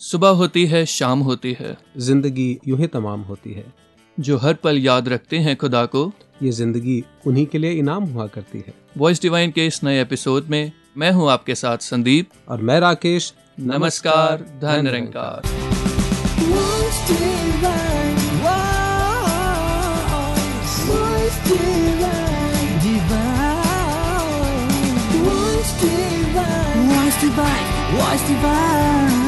सुबह होती है शाम होती है। ज़िंदगी यूँ ही तमाम होती है। जो हर पल याद रखते हैं खुदा को ये ज़िंदगी उन्हीं के लिए इनाम हुआ करती है। वॉइस डिवाइन के इस नए एपिसोड में मैं हूँ आपके साथ संदीप। और मैं राकेश। नमस्कार धन निरंकार Voice divine, voice divine,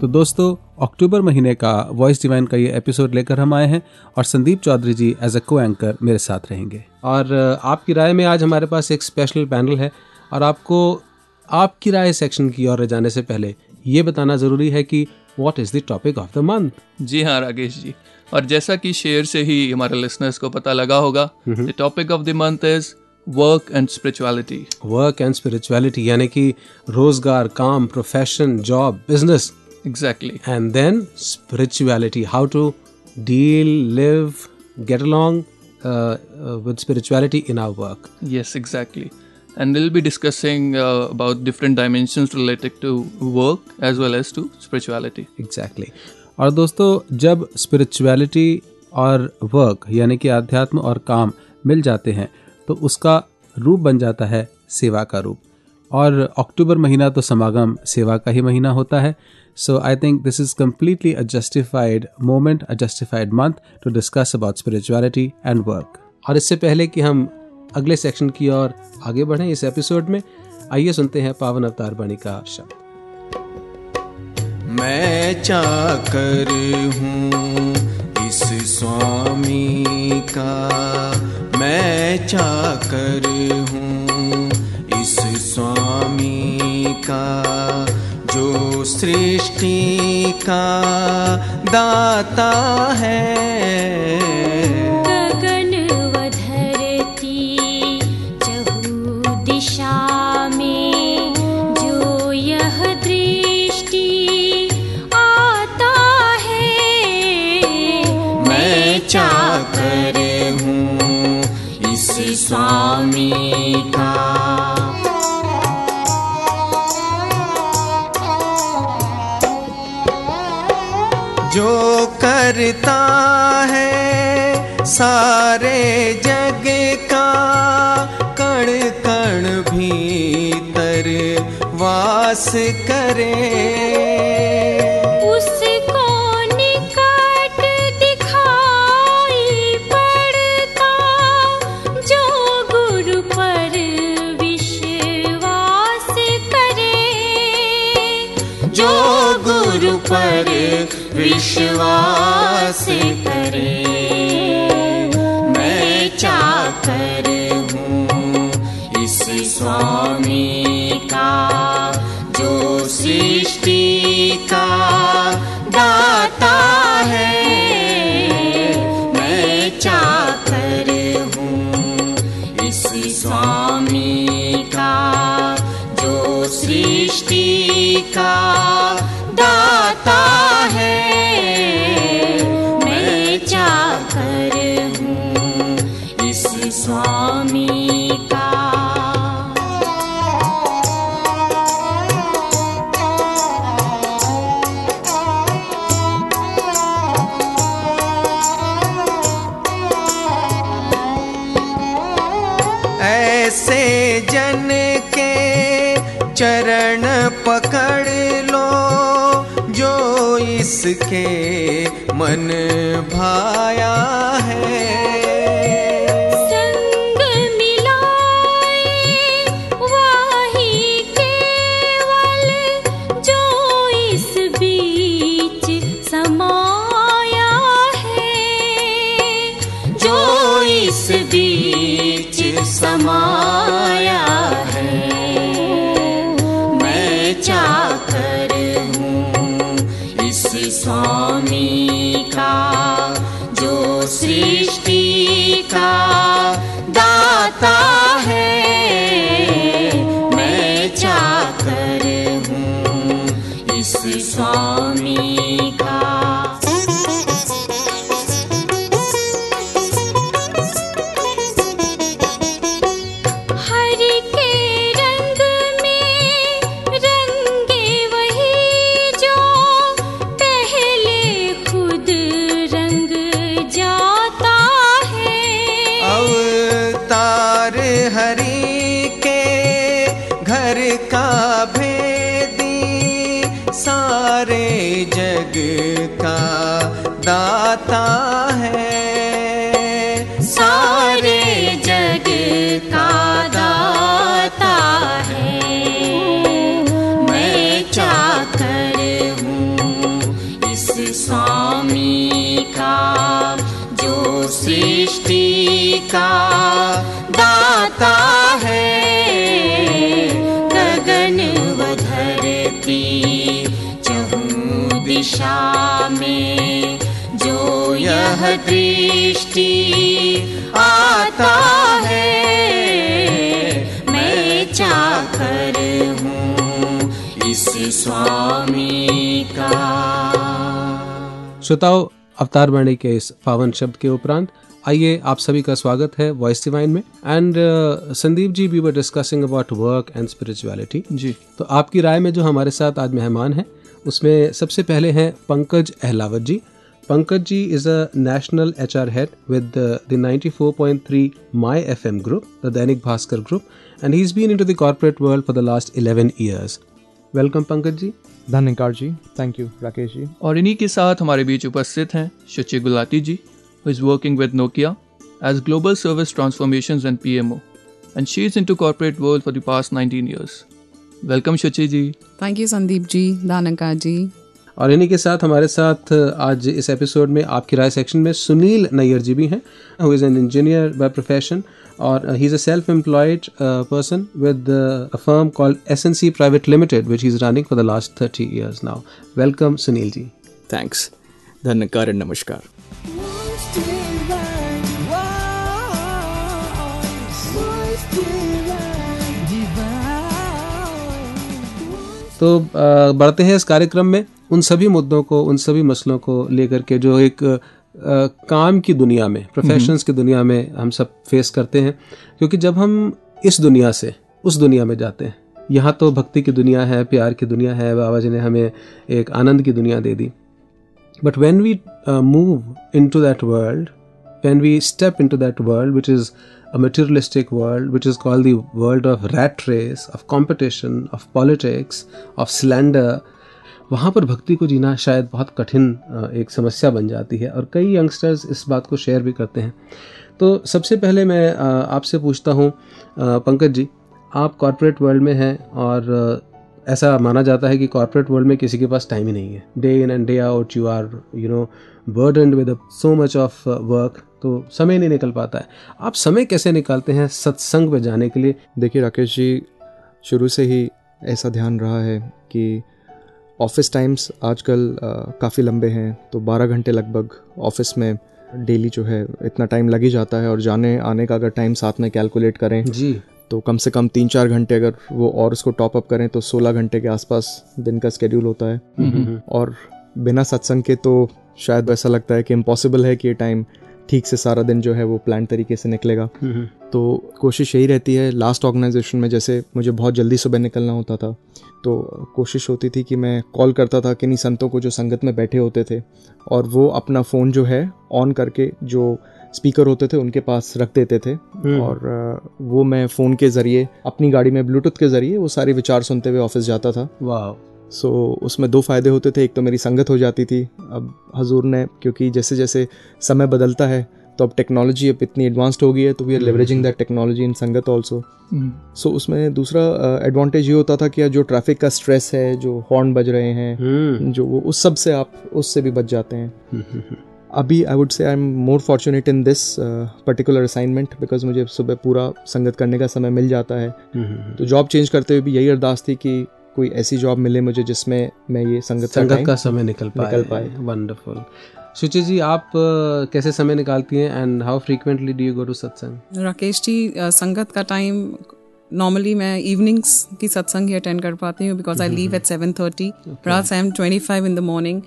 तो दोस्तों अक्टूबर महीने का वॉइस डिवाइन का ये एपिसोड लेकर हम आए हैं और Sandeep Chaudhary ji as a co anchor मेरे साथ रहेंगे। और आपकी राय में आज हमारे पास एक स्पेशल पैनल है और आपको आपकी राय सेक्शन की ओर जाने से पहले ये बताना ज़रूरी है कि what is the topic of the month ji हाँ राकेश जी। और जैसा कि शेयर से ही हमारे लिसनर्स को पता लगा होगा the topic of the month is work and spirituality work and spirituality यानी कि रोज़गार काम profession job business exactly and then spirituality how to deal live get along with spirituality in our work yes exactly and will be discussing about different dimension related to work as well as to spirituality exactly और दोस्तों जब spirituality और work यानी कि अध्यात्म और काम मिल जाते हैं तो उसका रूप बन जाता है सेवा का रूप। और अक्टूबर महीना तो समागम, सेवा का ही महीना होता है। So I think this is completely a justified moment a justified month to discuss about spirituality and work और इससे पहले कि हम अगले सेक्शन की ओर आगे बढ़ें इस एपिसोड में, आइए सुनते हैं पावन अवतार बाणी का शब्द। मैं चाकर हूँ इस स्वामी का मैं चाकर हूँ। इस स्वामी का जो सृष्टि का दाता है। करता है सारे जग का कण कण भीतर वास करे। उसको निकट दिखाई पड़ता जो गुरु पर विश्वास करे। जो गुरु पर विश्वास करे। मैं चाकर हूँ इस स्वामी का, जो सृष्टि का दाता है। मैं चाकर हूँ इस स्वामी का, जो सृष्टि का भाया है। का दाता है। गगन व धरती दिशा में जो यह दृष्टि आता है। मैं चाकर हूँ इस स्वामी का। श्रोताओ, अवतार वाणी के इस पावन शब्द के उपरांत आइए आप सभी का स्वागत है वॉइस डिवाइन में। And uh, Sandeep ji we were discussing about work and spirituality ji. तो आपकी राय में जो हमारे साथ आज मेहमान हैं उसमें सबसे पहले हैं Pankaj Ahlawat ji. Pankaj ji is a national H R head with the 94.3 my F M group the Dainik Bhaskar group and he is been in to the corporate world for the last 11 years welcome Pankaj ji. धन्यकार ji. Thank you Rakesh ji. और इन्हीं के साथ हमारे बीच उपस्थित हैं Shuchi Gulati ji. Who is working with Nokia as Global Service Transformations and PMO, and she is into corporate world for the past 19 years. Welcome, Shuchi ji. Thank you Sandeep ji दानका जी और इन्हीं के साथ हमारे साथ आज इस episode में आपकी राय सेक्शन में सुनील नैयर जी भी हैं who is an engineer by profession और he is a self employed person with a firm called S N C private limited which is running for the last thirty years now welcome Sunil ji thanks धन्यकार and नमस्कार तो बढ़ते हैं इस कार्यक्रम में उन सभी मुद्दों को उन सभी मसलों को लेकर के जो एक अ, काम की दुनिया में प्रोफेशंस की दुनिया में हम सब फेस करते हैं। क्योंकि जब हम इस दुनिया से उस दुनिया में जाते हैं यहाँ तो भक्ति की दुनिया है प्यार की दुनिया है बाबा जी ने हमें एक आनंद की दुनिया दे दी। But we move in to that world world, we step in to that world which is a materialistic world, which is called the world of rat race, of competition, of politics, of slander, वहाँ पर भक्ति को जीना शायद बहुत कठिन एक समस्या बन जाती है और कई यंगस्टर्स इस बात को शेयर भी करते हैं। तो सबसे पहले मैं आपसे पूछता हूँ पंकज जी आप कॉरपोरेट वर्ल्ड में हैं और ऐसा माना जाता है कि कॉर्पोरेट वर्ल्ड में किसी के पास टाइम ही नहीं है। Day in and day out you are you know burden with so much of work तो समय नहीं निकल पाता है। आप समय कैसे निकालते हैं सत्संग में जाने के लिए? देखिए राकेश जी शुरू से ही ऐसा ध्यान रहा है कि ऑफ़िस टाइम्स आजकल काफ़ी लंबे हैं। तो 12 घंटे लगभग ऑफ़िस में डेली जो है इतना टाइम लग ही जाता है और जाने आने का अगर टाइम साथ में कैलकुलेट करें जी। तो कम से कम तीन चार घंटे अगर वो और उसको टॉप अप करें तो 16 घंटे के आसपास दिन का स्केड्यूल होता है। और बिना सत्संग के तो शायद ऐसा लगता है कि इम्पॉसिबल है कि ये टाइम ठीक से सारा दिन जो है वो प्लान तरीके से निकलेगा। तो कोशिश यही रहती है लास्ट ऑर्गेनाइजेशन में जैसे मुझे बहुत जल्दी सुबह निकलना होता था तो कोशिश होती थी कि मैं कॉल करता था किन्हीं संतों को जो संगत में बैठे होते थे और वो अपना फ़ोन जो है ऑन करके जो स्पीकर होते थे उनके पास रख देते थे। और वो मैं फ़ोन के ज़रिए अपनी गाड़ी में ब्लूटूथ के ज़रिए वो सारे विचार सुनते हुए ऑफ़िस जाता था। वाह सो so, उसमें दो फ़ायदे होते थे। एक तो मेरी संगत हो जाती थी अब हजूर ने क्योंकि जैसे जैसे समय बदलता है तो अब टेक्नोलॉजी अब इतनी एडवांस्ड हो गई है तो we are leveraging that technology in sangat also so उसमें दूसरा एडवांटेज ये होता था कि जो ट्रैफ़िक का स्ट्रेस है जो हॉर्न बज रहे हैं जो वो उस सबसे आप उससे भी बच जाते हैं। अभी I would say I am more fortunate in this particular assignment because मुझे सुबह पूरा संगत करने का समय मिल जाता है। तो जॉब चेंज करते हुए भी यही अरदास थी कि कोई ऐसी जॉब मिले मुझे जिसमें मैं ये संगत संगत का समय निकल पाए। निकल पाए। वंडरफुल सुचि जी आप कैसे समय निकालती हैं and how frequently do you go to satsang Rakesh ji संगत का टाइम नॉर्मली मैं इवनिंग्स की सत्संग ही अटेंड कर पाती हूँ because I leave at seven thirty रात I am twenty five in the morning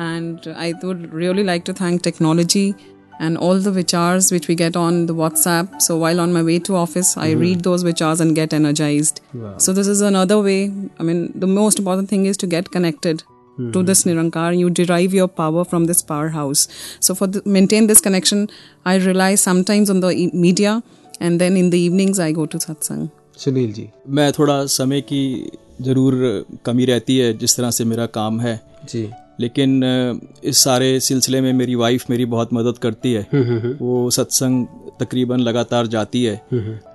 and I would really like to thank technology and all the vichars which we get on the WhatsApp. So while on my way to office, I mm. read those vichars and get energized. Wow. So this is another way. I mean, the most important thing is to get connected mm. to this Nirankar. You derive your power from this powerhouse. So for the, maintain this connection, I rely sometimes on the e- media and then in the evenings I go to satsang. Sunil ji मैं थोड़ा समय की ज़रूर कमी रहती है जिस तरह से मेरा काम है जी लेकिन इस सारे सिलसिले में मेरी वाइफ मेरी बहुत मदद करती है। हम्म, वो सत्संग तकरीबन लगातार जाती है।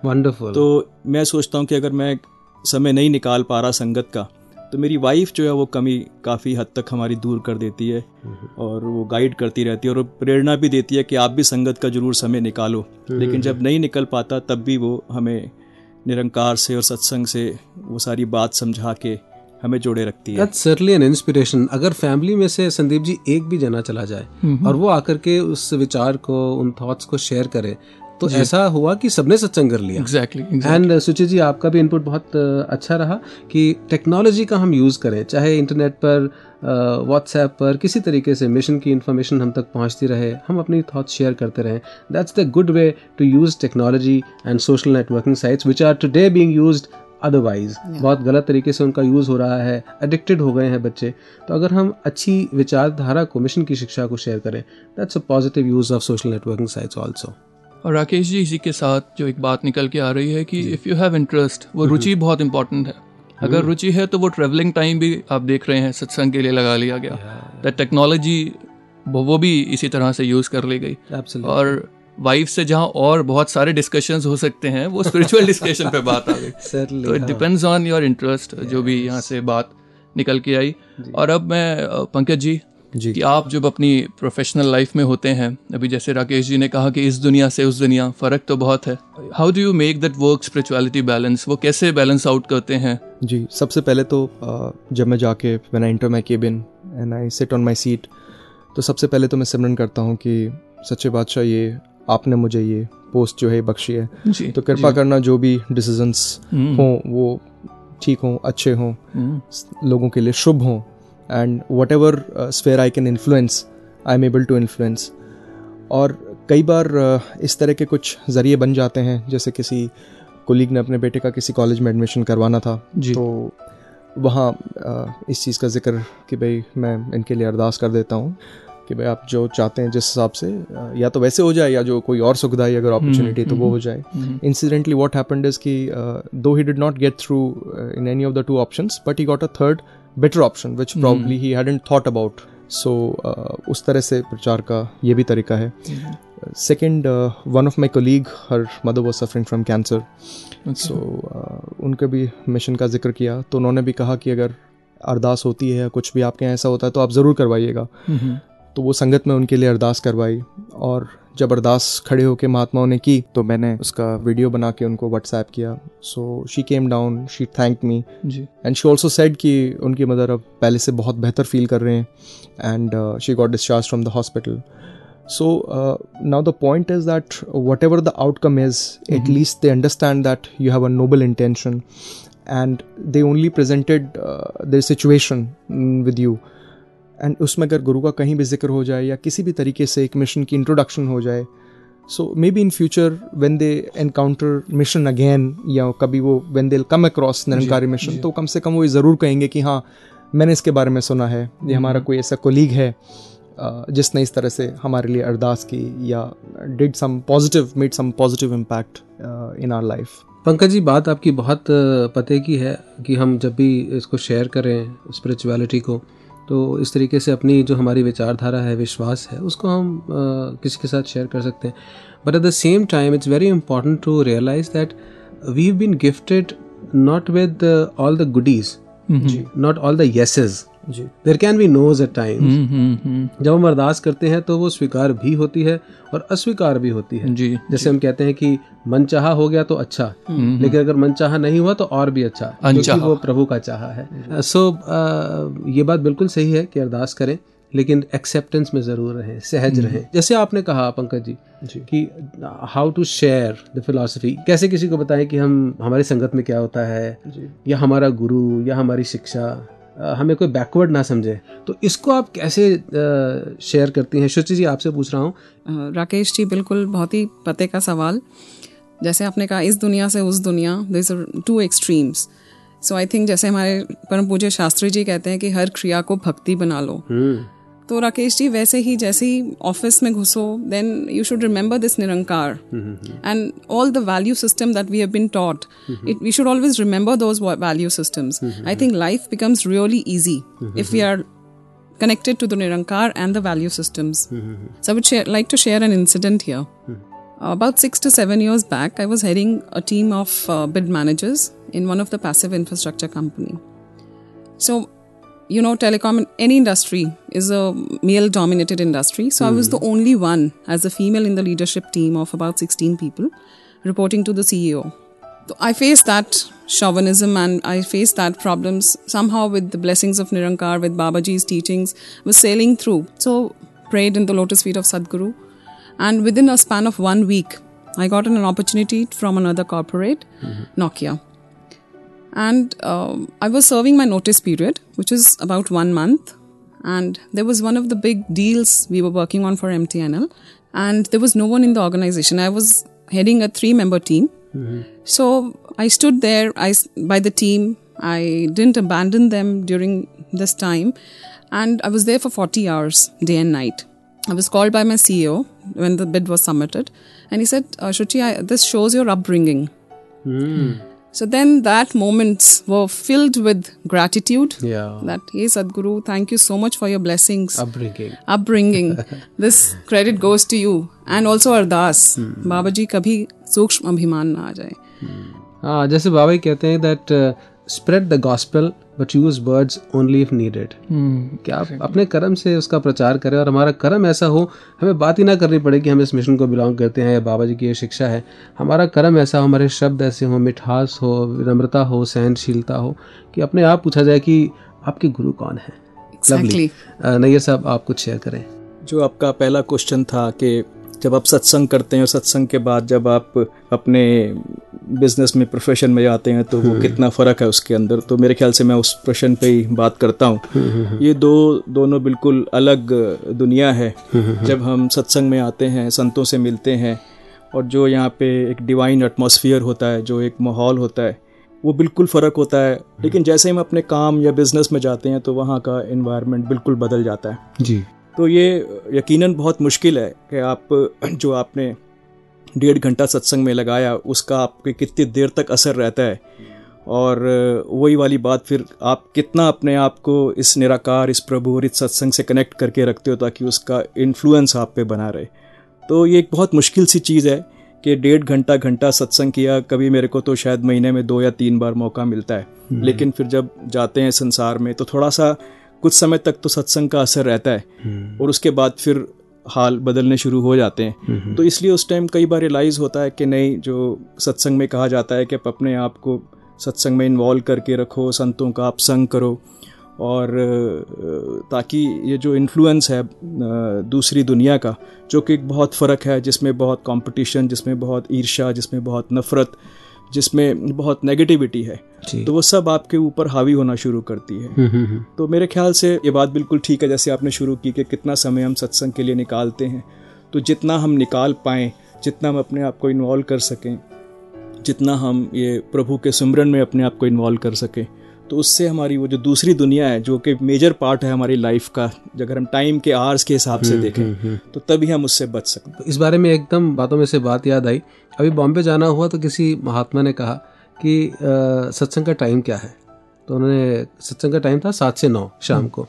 वंडरफुल तो मैं सोचता हूँ कि अगर मैं समय नहीं निकाल पा रहा संगत का तो मेरी वाइफ जो है वो कमी काफ़ी हद तक हमारी दूर कर देती है और वो गाइड करती रहती है और प्रेरणा भी देती है कि आप भी संगत का ज़रूर समय निकालो। लेकिन जब नहीं निकल पाता तब भी वो हमें निरंकार से और सत्संग से वो सारी बात समझा के हमें जोड़े रखती है। दैट्स सर्टनली एन इंस्पिरेशन अगर फैमिली में से संदीप जी एक भी जना चला जाए और वो आकर के उस विचार को उन थॉट्स को शेयर करे तो ऐसा हुआ कि सबने सत्संग कर लिया। एग्जैक्टली एंड सुचि जी आपका भी इनपुट बहुत अच्छा रहा कि टेक्नोलॉजी का हम यूज़ करें चाहे इंटरनेट पर व्हाट्सएप पर किसी तरीके से मिशन की इन्फॉर्मेशन हम तक पहुँचती रहे हम अपनी थॉट्स शेयर करते रहें। That's the good way to use technology and social networking sites which are today being used otherwise बहुत गलत तरीके से उनका यूज़ हो रहा है एडिक्टेड हो गए हैं बच्चे। तो अगर हम अच्छी विचारधारा को मिशन की शिक्षा को शेयर करें that's a positive use of social networking sites also और राकेश जी इसी के साथ जो एक बात निकल के आ रही है कि इफ़ यू हैव इंटरेस्ट वो रुचि बहुत इंपॉर्टेंट है। अगर रुचि है तो वो ट्रेवलिंग टाइम भी आप देख रहे हैं सत्संग के लिए लगा लिया गया। दैट टेक्नोलॉजी वो वो भी इसी तरह से यूज़ कर ली गई। और वाइफ से जहाँ और बहुत सारे डिस्कशंस हो सकते हैं वो स्पिरिचुअल डिस्कशन पे बात आ गई। तो it. Depends on your interest जो भी यहाँ से बात निकल के आई। और अब मैं पंकज जी जी। कि आप जब अपनी प्रोफेशनल लाइफ में होते हैं अभी जैसे राकेश जी ने कहा कि इस दुनिया से उस दुनिया फ़र्क तो बहुत है। How do you make that work spirituality balance वो कैसे बैलेंस आउट करते हैं? जी सबसे पहले तो जब मैं जाके when I enter my cabin and I sit on my seat तो सबसे पहले तो मैं सिमरन करता हूँ कि सच्चे बादशाह ये आपने मुझे ये पोस्ट जो है बख्शी है। तो कृपा करना जो भी डिसीजंस हों वो ठीक हों अच्छे हों लोगों के लिए शुभ हों। And whatever sphere I can influence I am able to influence और कई बार uh, इस तरह के कुछ ज़रिए बन जाते हैं जैसे किसी कोलीग ने अपने बेटे का किसी कॉलेज में एडमिशन करवाना था। जी। तो वहाँ uh, इस चीज़ का ज़िक्र कि भाई मैं इनके लिए अरदास कर देता हूँ। कि भाई आप जो चाहते हैं जिस हिसाब से या तो वैसे हो जाए या जो कोई और सुविधाई अगर अपॉर्चुनिटी तो वो हो जाए। incidentally वॉट happened is कि did not get through uh, in any of the two options but he got a third better option which probably he hadn't thought about so uh, उस तरह से प्रचार का ये भी तरीका है। Second one of my colleague her mother was suffering from cancer so उनके भी मिशन का ज़िक्र किया तो उन्होंने भी कहा कि अगर अरदास होती है या कुछ भी आपके यहाँ ऐसा होता है तो आप ज़रूर करवाइएगा। तो वो संगत में उनके लिए अरदास करवाई और जब अरदास खड़े होकर महात्माओं ने की तो मैंने उसका वीडियो बना के उनको व्हाट्सएप किया। So she came down she thank me and she also said कि उनकी मदर अब पहले से बहुत बेहतर फील कर रहे हैं। And she got discharge from the hospital so now the point is that whatever the outcome is at least they understand that you have a noble intention and they only presented their situation with you and उसमें अगर गुरु का कहीं भी ज़िक्र हो जाए या किसी भी तरीके से एक मिशन की इंट्रोडक्शन हो जाए so may be in future when they encounter mission again या कभी वो when they come across Nirankari mission तो कम से कम वो ये ज़रूर कहेंगे कि हाँ मैंने इसके बारे में सुना है ये हमारा कोई ऐसा कोलीग है जिसने इस तरह से हमारे लिए अरदास की या did some positive made some positive impact in our life Pankaj ji बात आपकी बहुत पते की है कि हम जब भी इसको शेयर करें स्पिरिचुअलिटी को तो इस तरीके से अपनी जो हमारी विचारधारा है विश्वास है उसको हम किसी के साथ शेयर कर सकते हैं। But at the same time it's very important to realize that we been gifted not with all the goodies not all the yeses ji. There can be noes at times hmm, hmm, जब हम अरदास करते हैं तो वो स्वीकार भी होती है और अस्वीकार भी होती है। जी जैसे जी. हम कहते हैं कि मन चाह हो गया तो अच्छा लेकिन अगर मन चाह नहीं हुआ तो और भी अच्छा क्योंकि वो प्रभु का चाह है। सो so, ये बात बिल्कुल सही है कि अरदास करें लेकिन एक्सेप्टेंस में ज़रूर रहें सहज रहें। जैसे आपने कहा पंकज जी जी। कि how to share the philosophy कैसे किसी को बताएँ कि हम हमारी संगत में क्या होता है? या हमारा गुरु या हमारी शिक्षा? हमें कोई बैकवर्ड ना समझे। तो इसको आप कैसे शेयर करती हैं? शुचि जी आपसे पूछ रहा हूँ। राकेश जी बिल्कुल बहुत ही पते का सवाल। जैसे आपने कहा इस दुनिया से उस दुनिया this two extremes so I think जैसे हमारे परम पूज्य शास्त्री जी कहते हैं कि हर क्रिया को भक्ति बना लो। तो राकेश जी वैसे ही जैसे ही ऑफिस में घुसो then you should remember this Nirankar and all the value system that we have been taught it we should always remember those value systems I think life becomes really easy if we are connected to the Nirankar and the value systems. So I would share, like to share an incident here. Uh, about six to seven years back, I was heading a team of uh, bid managers in one of the passive infrastructure company. So, you know, telecom, in any industry is a male-dominated industry. So I was hmm. the only one as a female in the leadership team of about 16 people reporting to the CEO. So I faced that chauvinism and I faced that problems somehow with the blessings of Nirankar, with Babaji's teachings, was sailing through. So prayed in the lotus feet of Sadhguru. And within a span of one week, I got an opportunity from another corporate, mm-hmm. Nokia. And um, I was serving my notice period, which is about one month. And there was one of the big deals we were working on for MTNL. And there was no one in the organization. I was heading a three member team. So I stood there I, by the team. I didn't abandon them during this time. And I was there for 40 hours, day and night. I was called by my CEO when the bid was submitted. And he said, uh, Shuchi, I, this shows your upbringing. So then that moments were filled with gratitude. Yeah. That, hey Sadhguru, thank you so much for your blessings Upbringing. upbringing. this credit goes to you. And also Ardas. Baba ji kabhi सूक्ष्म अभिमान ना आ जाए हाँ जैसे बाबा kehte कहते हैं uh, that spread the gospel but use words only if needed कि आप अपने कर्म से उसका प्रचार करें और हमारा कर्म ऐसा हो हमें बात ही ना करनी पड़े कि हम इस मिशन को बिलोंग करते हैं या बाबा जी की ये शिक्षा है। हमारा कर्म ऐसा हो हमारे शब्द ऐसे हो मिठास हो विनम्रता हो सहनशीलता हो कि अपने आप पूछा जाए कि आपके गुरु कौन है? Exactly. नैयर साहब आप कुछ शेयर करें। जो आपका पहला क्वेश्चन था कि जब आप सत्संग करते हैं और सत्संग के बाद जब आप अपने बिज़नेस में प्रोफेशन में जाते हैं तो वो कितना फ़र्क है उसके अंदर? तो मेरे ख्याल से मैं उस प्रश्न पे ही बात करता हूँ। ये दो दोनों बिल्कुल अलग दुनिया है। जब हम सत्संग में आते हैं संतों से मिलते हैं और जो यहाँ पे एक डिवाइन एटमॉस्फेयर होता है जो एक माहौल होता है वो बिल्कुल फ़र्क होता है। लेकिन जैसे ही हम अपने काम या बिज़नेस में जाते हैं तो वहाँ का इन्वायरमेंट बिल्कुल बदल जाता है। जी। तो ये यकीनन बहुत मुश्किल है कि आप जो आपने डेढ़ घंटा सत्संग में लगाया उसका आपके कितनी देर तक असर रहता है। और वही वाली बात फिर आप कितना अपने आप को इस निराकार इस प्रभु और इस सत्संग से कनेक्ट करके रखते हो ताकि उसका इन्फ्लुएंस आप पे बना रहे। तो ये एक बहुत मुश्किल सी चीज़ है कि डेढ़ घंटा घंटा सत्संग किया कभी मेरे को तो शायद महीने में दो या तीन बार मौका मिलता है। लेकिन फिर जब जाते हैं संसार में तो थोड़ा सा कुछ समय तक तो सत्संग का असर रहता है। और उसके बाद फिर हाल बदलने शुरू हो जाते हैं। तो इसलिए उस टाइम कई बार रियलाइज़ होता है कि नहीं जो सत्संग में कहा जाता है कि आप अपने आप को सत्संग में इन्वॉल्व करके रखो संतों का आप संग करो। और ताकि ये जो इन्फ्लुएंस है दूसरी दुनिया का जो कि एक बहुत फ़र्क है जिसमें बहुत कंपटीशन जिसमें बहुत ईर्ष्या जिसमें बहुत नफ़रत जिसमें बहुत नेगेटिविटी है तो वो सब आपके ऊपर हावी होना शुरू करती है। तो मेरे ख्याल से ये बात बिल्कुल ठीक है जैसे आपने शुरू की कि कितना समय हम सत्संग के लिए निकालते हैं। तो जितना हम निकाल पाएँ जितना हम अपने आप को इन्वॉल्व कर सकें जितना हम ये प्रभु के सुमरन में अपने आप को इन्वॉल्व कर सकें तो उससे हमारी वो जो दूसरी दुनिया है जो कि मेजर पार्ट है हमारी लाइफ का अगर हम टाइम के आवर्स के हिसाब से देखें तो तभी हम उससे बच सकते हैं। तो इस बारे में एकदम बातों में से बात याद आई। अभी बॉम्बे जाना हुआ तो किसी महात्मा ने कहा कि सत्संग का टाइम क्या है? तो उन्होंने सत्संग का टाइम था सात से नौ शाम को।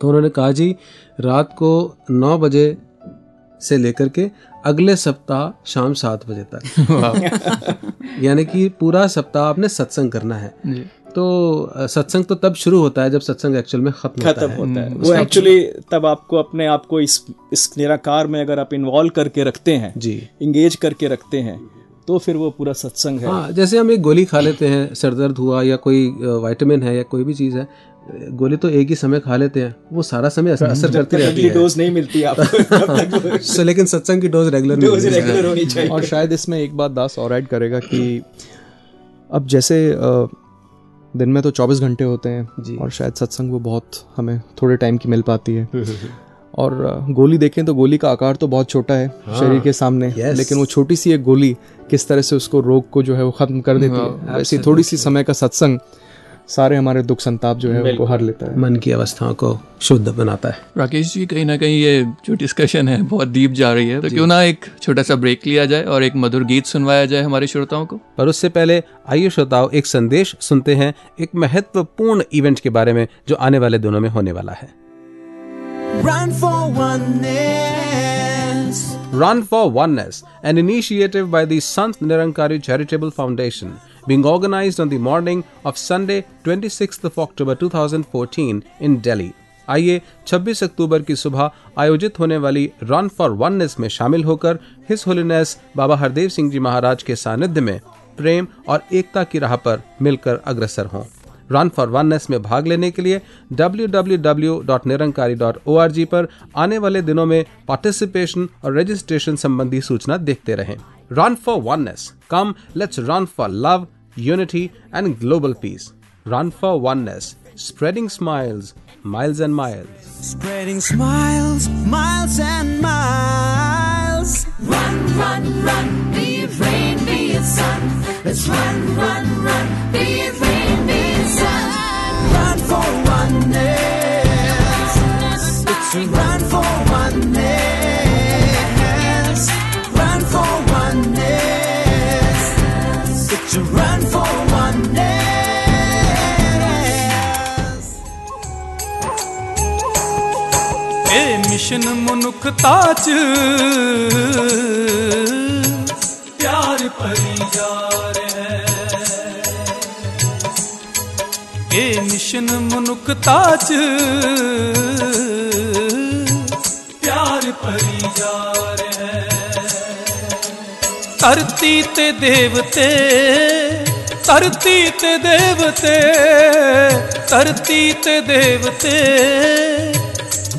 तो उन्होंने कहा जी रात को नौ बजे से लेकर के अगले सप्ताह शाम सात बजे तक। यानी कि पूरा सप्ताह आपने सत्संग करना है। जी। तो सत्संग तो तब शुरू होता है जब सत्संग एक्चुअल में खत्म होता है। होता है। वो एक्चुअली तब आपको अपने आप को इस इस निराकार में अगर आप इन्वॉल्व करके रखते हैं जी। इंगेज करके रखते हैं तो फिर वो पूरा सत्संग है। हाँ जैसे हम एक गोली खा लेते हैं सर दर्द हुआ या कोई विटामिन है या कोई भी चीज़ है गोली तो एक ही समय खा लेते हैं वो सारा समय असर, असर करती रहती है। डोज नहीं मिलती आपको So, लेकिन सत्संग की डोज रेगुलर डोज रेगुलर होनी चाहिए। और शायद इसमें एक बात दास और ऐड करेगा कि अब जैसे दिन में तो 24 घंटे होते। हैं और शायद सत्संग वो बहुत हमें थोड़े टाइम की मिल पाती है और गोली देखें तो गोली का आकार तो बहुत छोटा है हाँ, शरीर के सामने Yes. लेकिन वो छोटी सी एक गोली किस तरह से उसको रोग को जो है वो खत्म कर देती हाँ, है वैसे थोड़ी सी समय का सत्संग सारे हमारे दुख संताप जो है उनको हर लेता है। मन की अवस्थाओं को शुद्ध बनाता है। राकेश जी कहीं ना कहीं ये जो डिस्कशन है बहुत डीप जा रही है। तो क्यों ना एक छोटा सा ब्रेक लिया जाए और एक मधुर गीत सुनवाया जाए हमारे श्रोताओं को? पर उससे पहले आइए श्रोताओं एक संदेश सुनते हैं एक महत्वपूर्ण इवेंट के बारे में जो आने वाले दिनों में होने वाला है। Run for oneness. Run for Oneness, an initiative by the Sant Nirankari Charitable Foundation, being organized on the morning of Sunday, 26th of October 2014 in Delhi. आइए 26 अक्टूबर की सुबह आयोजित होने वाली रन फॉर वननेस में शामिल होकर हिस होलीनेस बाबा हरदेव सिंह जी महाराज के सानिध्य में प्रेम और एकता की राह पर मिलकर अग्रसर हों रन फॉर वननेस में भाग लेने के लिए www.nirankari.org पर आने वाले दिनों में पार्टिसिपेशन और रजिस्ट्रेशन संबंधी सूचना देखते रहें Run for oneness. Come, let's run for love, unity, and global peace. Run for oneness. Spreading smiles, miles and miles. Spreading smiles, miles and miles. Run, run, run, be it rain, be it sun. Let's run, run, run, be it rain, be it sun. Run for oneness. It's a run for oneness. Mission मनुखता च प्यार भरी जा ए mission मनुखता च प्यार भरी जा ਧਰਤੀ ਤੇ ਦੇਵਤੇ, ਧਰਤੀ ਤੇ ਦੇਵਤੇ, ਧਰਤੀ ਤੇ ਦੇਵਤੇ,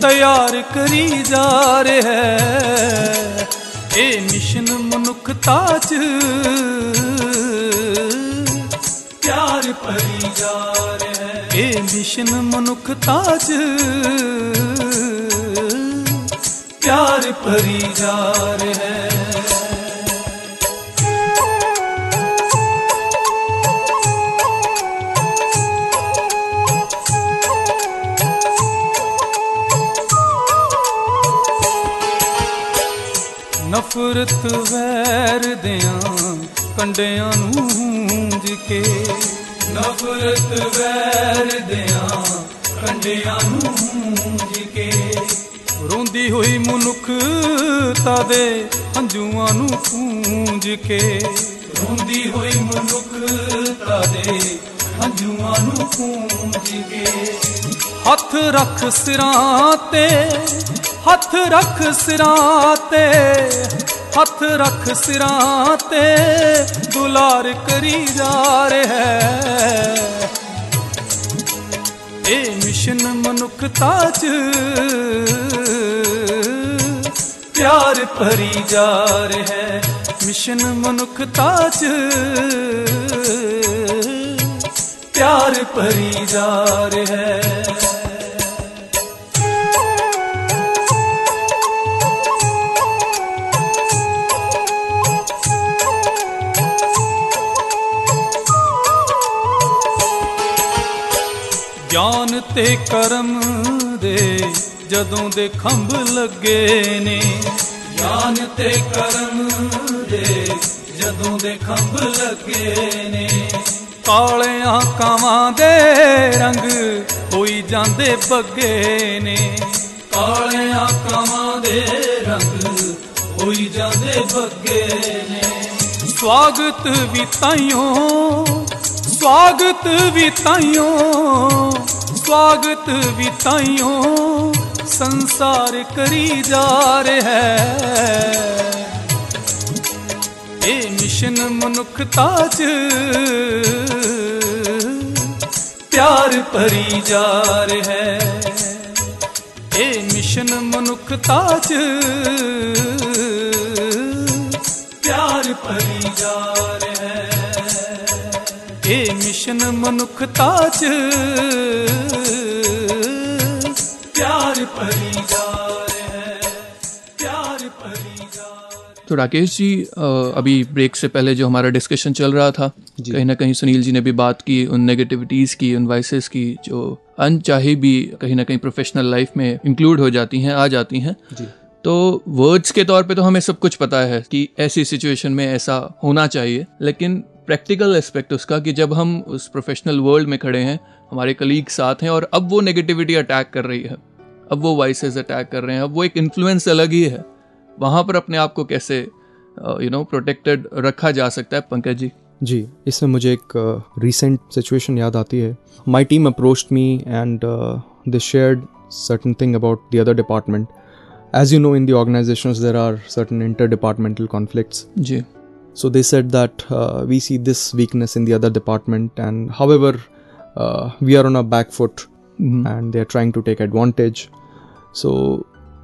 ਤਿਆਰ ਕਰੀ ਜਾ ਰਿਹਾ ਹੈ। ਇਹ ਮਿਸ਼ਨ ਮਨੁੱਖਤਾ ਚ ਪਿਆਰ ਭਰੀ ਜਾ ਰਿਹਾ ਹੈ। ਇਹ ਮਿਸ਼ਨ ਮਨੁੱਖਤਾ ਚ ਪਿਆਰ ਭਰੀ ਜਾ ਰਿਹਾ ਨਫ਼ਰਤ ਵੈਰ ਦਿਆਂ ਕੰਡਿਆਂ ਨੂੰ ਹੂੰਜ ਕੇ ਨਫ਼ਰਤ ਵੈਰ ਦਿਆਂ ਕੰਡਿਆਂ ਨੂੰ ਹੂੰਜ ਕੇ ਰੋਂਦੀ ਹੋਈ ਮਨੁੱਖਤਾ ਦੇ ਹੰਝੂਆਂ ਨੂੰ ਪੂੰਝ ਕੇ ਰੋਂਦੀ ਹੋਈ ਮਨੁੱਖਤਾ ਦੇ ਹੰਝੂਆਂ ਨੂੰ ਪੂੰਝ ਕੇ ਹੱਥ ਰੱਖ ਸਿਰਾਂ ਤੇ ਹੱਥ ਰੱਖ ਸਿਰਾਂ ਤੇ ਹੱਥ ਰੱਖ ਸਿਰਾਂ ਤੇ ਦੁਲਾਰ ਕਰੀ ਜਾ ਰਿਹਾ ਹੈ ਇਹ ਮਿਸ਼ਨ ਮਨੁੱਖਤਾ ਚ ਪਿਆਰ ਭਰੀ ਜਾ ਰਿਹਾ ਹੈ ਮਿਸ਼ਨ ਮਨੁੱਖਤਾ ਚ ਪਿਆਰ ਭਰੀ ਜਾ ਰਿਹਾ ਗਿਆਨ ਤੇ ਕਰਮ ਦੇ, ਜਦੋਂ ਦੇ ਖੰਭ ਲੱਗੇ ਨੇ। ਗਿਆਨ ਤੇ ਕਰਮ ਦੇ, ਜਦੋਂ ਦੇ ਖੰਭ ਲੱਗੇ ਨੇ। ਕਾਲਿਆਂ ਕਾਵਾਂ ਦੇ ਰੰਗ ਹੋਈ ਜਾਂਦੇ ਬੱਗੇ ਨੇ। ਕਾਲਿਆਂ ਕਾਵਾਂ ਦੇ ਰੰਗ ਹੋਈ ਜਾਂਦੇ ਬੱਗੇ ਨੇ। ਸਵਾਗਤ ਵੀ ਤਾਈਓ स्वागत विताइयो स्वागत विताइयो संसार करी जा रहे है। ये मिशन मनुखता च, प्यार भरी जा रहे है। ये मिशन मनुखता च, प्यार भरी जा रहे है। ਇਹ ਮਿਸ਼ਨ ਮਨੁੱਖਤਾ ਚ ਪਿਆਰ ਭਰੀ ਜਾ ਰਿਹਾ ਹੈ ਪਿਆਰ ਭਰੀ ਜਾ तो राकेश जी अ, अभी ब्रेक से पहले जो हमारा डिस्कशन चल रहा था कहीं ना कहीं सुनील जी ने भी बात की उन नेगेटिविटीज़ की उन वाइसेस की जो अनचाही भी कहीं ना कहीं प्रोफेशनल लाइफ में इंक्लूड हो जाती हैं आ जाती हैं जी तो वर्ड्स के तौर पे तो हमें सब कुछ पता है कि ऐसी सिचुएशन में ऐसा होना चाहिए लेकिन प्रैक्टिकल एस्पेक्ट उसका कि जब हम उस प्रोफेशनल वर्ल्ड में खड़े हैं हमारे कलीग साथ हैं और अब वो नेगेटिविटी अटैक कर रही है अब वो वाइसेस अटैक कर रहे हैं अब वो एक इन्फ्लुएंस अलग ही है वहाँ पर अपने आप को कैसे यू नो प्रोटेक्टेड रखा जा सकता है? पंकज जी। जी इसमें मुझे एक रिसेंट uh, सिचुएशन याद आती है। My team approach me and they shared certain thing about the other department. As you know in the organizations there are certain interdepartmental conflicts. जी। so they said that uh, we see this weakness in the other department and however uh, we are on a back foot and they are trying to take advantage so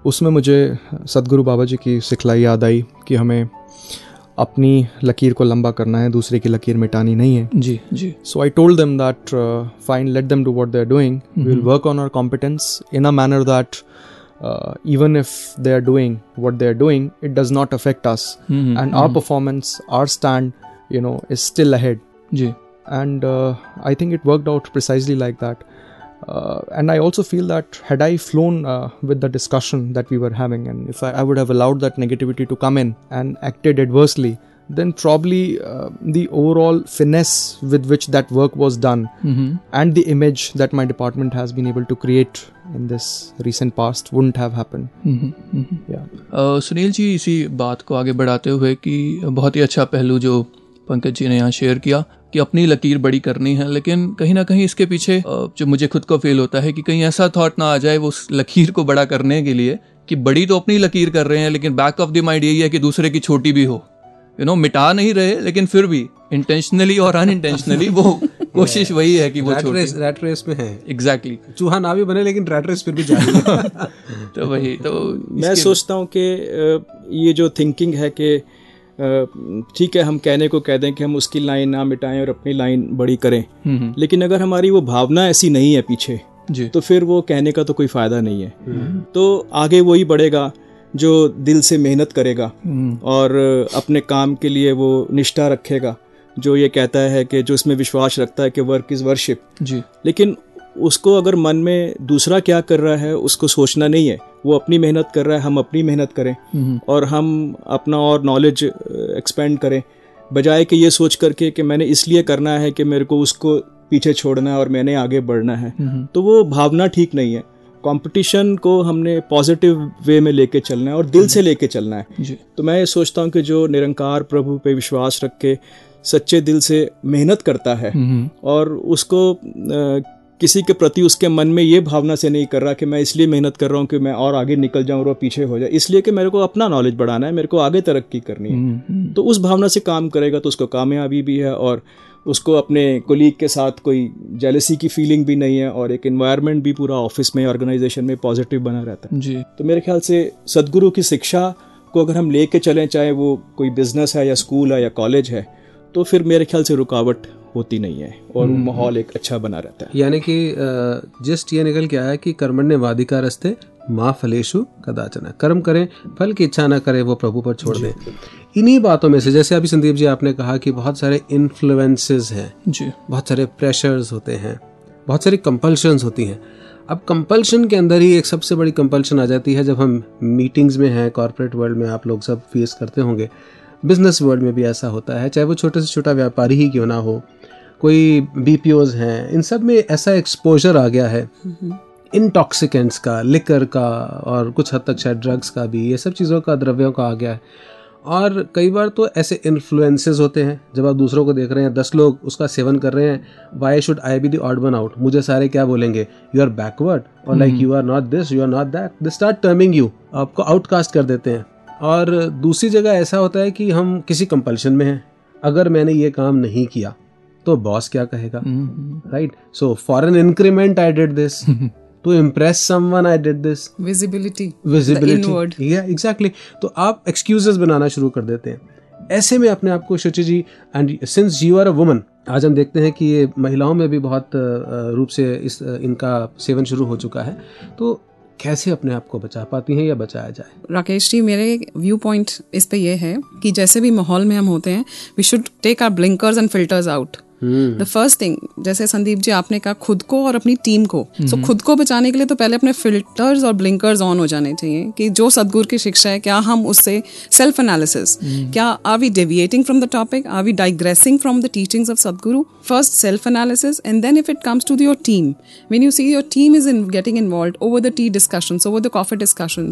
उसमें मुझे सदगुरु बाबा जी की सिखलाई याद आई कि हमें अपनी लकीर को लंबा करना है दूसरे की लकीर मिटानी नहीं है जी जी So I told them that uh, fine, let them do what they're doing. We'll work on our competence in a manner that uh, even if they're doing what they're doing, it does not affect us, and our performance, our stand, you know, is still ahead. जी And uh, I think it worked out precisely like that. Uh, and I also feel that had I flown uh, with the discussion that we were having, and if I, I would have allowed that negativity to come in and acted adversely, then probably uh, the overall finesse with which that work was done mm-hmm. and the image that my department has been able to create in this recent past wouldn't have happened. Mm-hmm. Mm-hmm. Yeah. अ, सुनील जी इसी बात को आगे बढ़ाते हुए कि बहुत ही अच्छा पहलू जो पंकज जी ने यहाँ शेयर किया कि अपनी लकीर बड़ी करनी है लेकिन कहीं ना कहीं इसके पीछे जो मुझे खुद को फील होता है कि कहीं ऐसा थॉट ना आ जाए वो उस लकीर को बड़ा करने के लिए कि बड़ी तो अपनी लकीर कर रहे हैं लेकिन बैक ऑफ़ द माइंड यही है कि दूसरे की छोटी भी हो यू नो मिटा नहीं रहे लेकिन फिर भी इंटेंशनली और अनइंटेंशनली वो कोशिश वही है कि वो रैट रेस रैट रेस में है। Exactly exactly. चूहा ना भी बने लेकिन रैट रेस फिर भी है। तो वही तो मैं सोचता हूँ कि ये जो थिंकिंग है कि ठीक है हम कहने को कह दें कि हम उसकी लाइन ना मिटाएँ और अपनी लाइन बड़ी करें। लेकिन अगर हमारी वो भावना ऐसी नहीं है पीछे जी। तो फिर वो कहने का तो कोई फ़ायदा नहीं है। तो आगे वही बढ़ेगा। जो दिल से मेहनत करेगा और अपने काम के लिए वो निष्ठा रखेगा जो ये कहता है कि जो इसमें विश्वास रखता है कि वर्क इज़ वर्शिप जी। लेकिन उसको अगर मन में दूसरा क्या कर रहा है उसको सोचना नहीं है। वो अपनी मेहनत कर रहा है हम अपनी मेहनत करें और हम अपना और नॉलेज एक्सपेंड करें। बजाय कि ये सोच करके कि मैंने इसलिए करना है कि मेरे को उसको पीछे छोड़ना है और मैंने आगे बढ़ना है तो वो भावना ठीक नहीं है। कंपटीशन को हमने पॉजिटिव वे में लेके चलना है और दिल से लेके चलना है। तो मैं ये सोचता हूँ कि जो निरंकार प्रभु पे विश्वास रख के सच्चे दिल से मेहनत करता है और उसको अ, किसी के प्रति उसके मन में ये भावना से नहीं कर रहा कि मैं इसलिए मेहनत कर रहा हूँ कि मैं और आगे निकल जाऊँ और वो पीछे हो जाए। इसलिए कि मेरे को अपना नॉलेज बढ़ाना है मेरे को आगे तरक्की करनी है। तो उस भावना से काम करेगा तो उसको कामयाबी भी है और उसको अपने कोलीग के साथ कोई जेलसी की फीलिंग भी नहीं है और एक इन्वायरमेंट भी पूरा ऑफ़िस में ऑर्गेनाइजेशन में पॉजिटिव बना रहता है। जी। तो मेरे ख्याल से सदगुरु की शिक्षा को अगर हम लेके चलें चाहे वो कोई बिज़नेस है या स्कूल है या कॉलेज है तो फिर मेरे ख्याल से रुकावट होती नहीं है और माहौल एक अच्छा बना रहता है। यानी कि जस्ट ये निकल के आया कि कर्मण्य वादिका रस्ते माँ फलेशु कदाचना कर्म करें फल की इच्छा ना करें वो प्रभु पर छोड़ दें। इन्हीं बातों में से जैसे अभी संदीप जी आपने कहा कि बहुत सारे इन्फ्लुएंसेस हैं जी। बहुत सारे प्रेशर्स होते हैं बहुत सारी कंपल्शंस होती हैं। अब कंपल्शन के अंदर ही एक सबसे बड़ी कंपल्शन आ जाती है जब हम मीटिंग्स में हैं कॉरपोरेट वर्ल्ड में आप लोग सब फेस करते होंगे। बिज़नेस वर्ल्ड में भी ऐसा होता है चाहे वो छोटे से छोटा व्यापारी ही क्यों ना हो कोई बी हैं इन सब में ऐसा एक्सपोजर आ गया है। इंटॉक्सिकेंट्स का लिकर का और कुछ हद तक शायद ड्रग्स का भी ये सब चीज़ों का द्रव्यों का आ गया है। और कई बार तो ऐसे इन्फ्लुएंसेस होते हैं। जब आप दूसरों को देख रहे हैं दस लोग उसका सेवन कर रहे हैं why should I be the odd one out मुझे सारे क्या बोलेंगे? यू आर बैकवर्ड और like you are not this you are not that they start terming you आपको आउटकास्ट कर देते हैं। और दूसरी जगह ऐसा होता है कि हम किसी कंपल्शन में हैं। अगर मैंने ये काम नहीं किया तो बॉस क्या कहेगा? Right so for an increment I did this to impress someone I did this visibility the visibility inward. या एग्जैक्टली तो आप एक्सक्यूजेस बनाना शुरू कर देते हैं। ऐसे में अपने आप को Shuchi ji and since you are a woman आज हम देखते हैं कि ये महिलाओं में भी बहुत रूप से इस इनका सेवन शुरू हो चुका है। तो कैसे अपने आप को बचा पाती हैं या बचाया जाए? राकेश जी मेरे व्यू पॉइंट इस पे ये है कि जैसे भी माहौल में हम होते हैं we should take our blinkers and filters out the first thing जैसे संदीप जी आपने कहा खुद को और अपनी टीम को। सो so, खुद को बचाने के लिए तो पहले अपने फिल्टर्स और ब्लिंकर्स ऑन हो जाने चाहिए कि जो सदगुरु की शिक्षा है क्या हम उससे सेल्फ एनालिसिस क्या are we deviating from the topic are we digressing from the teachings of Sadguru first self analysis and then if it comes to your team when you see your team is in getting involve over the tea discussion over the coffee discussion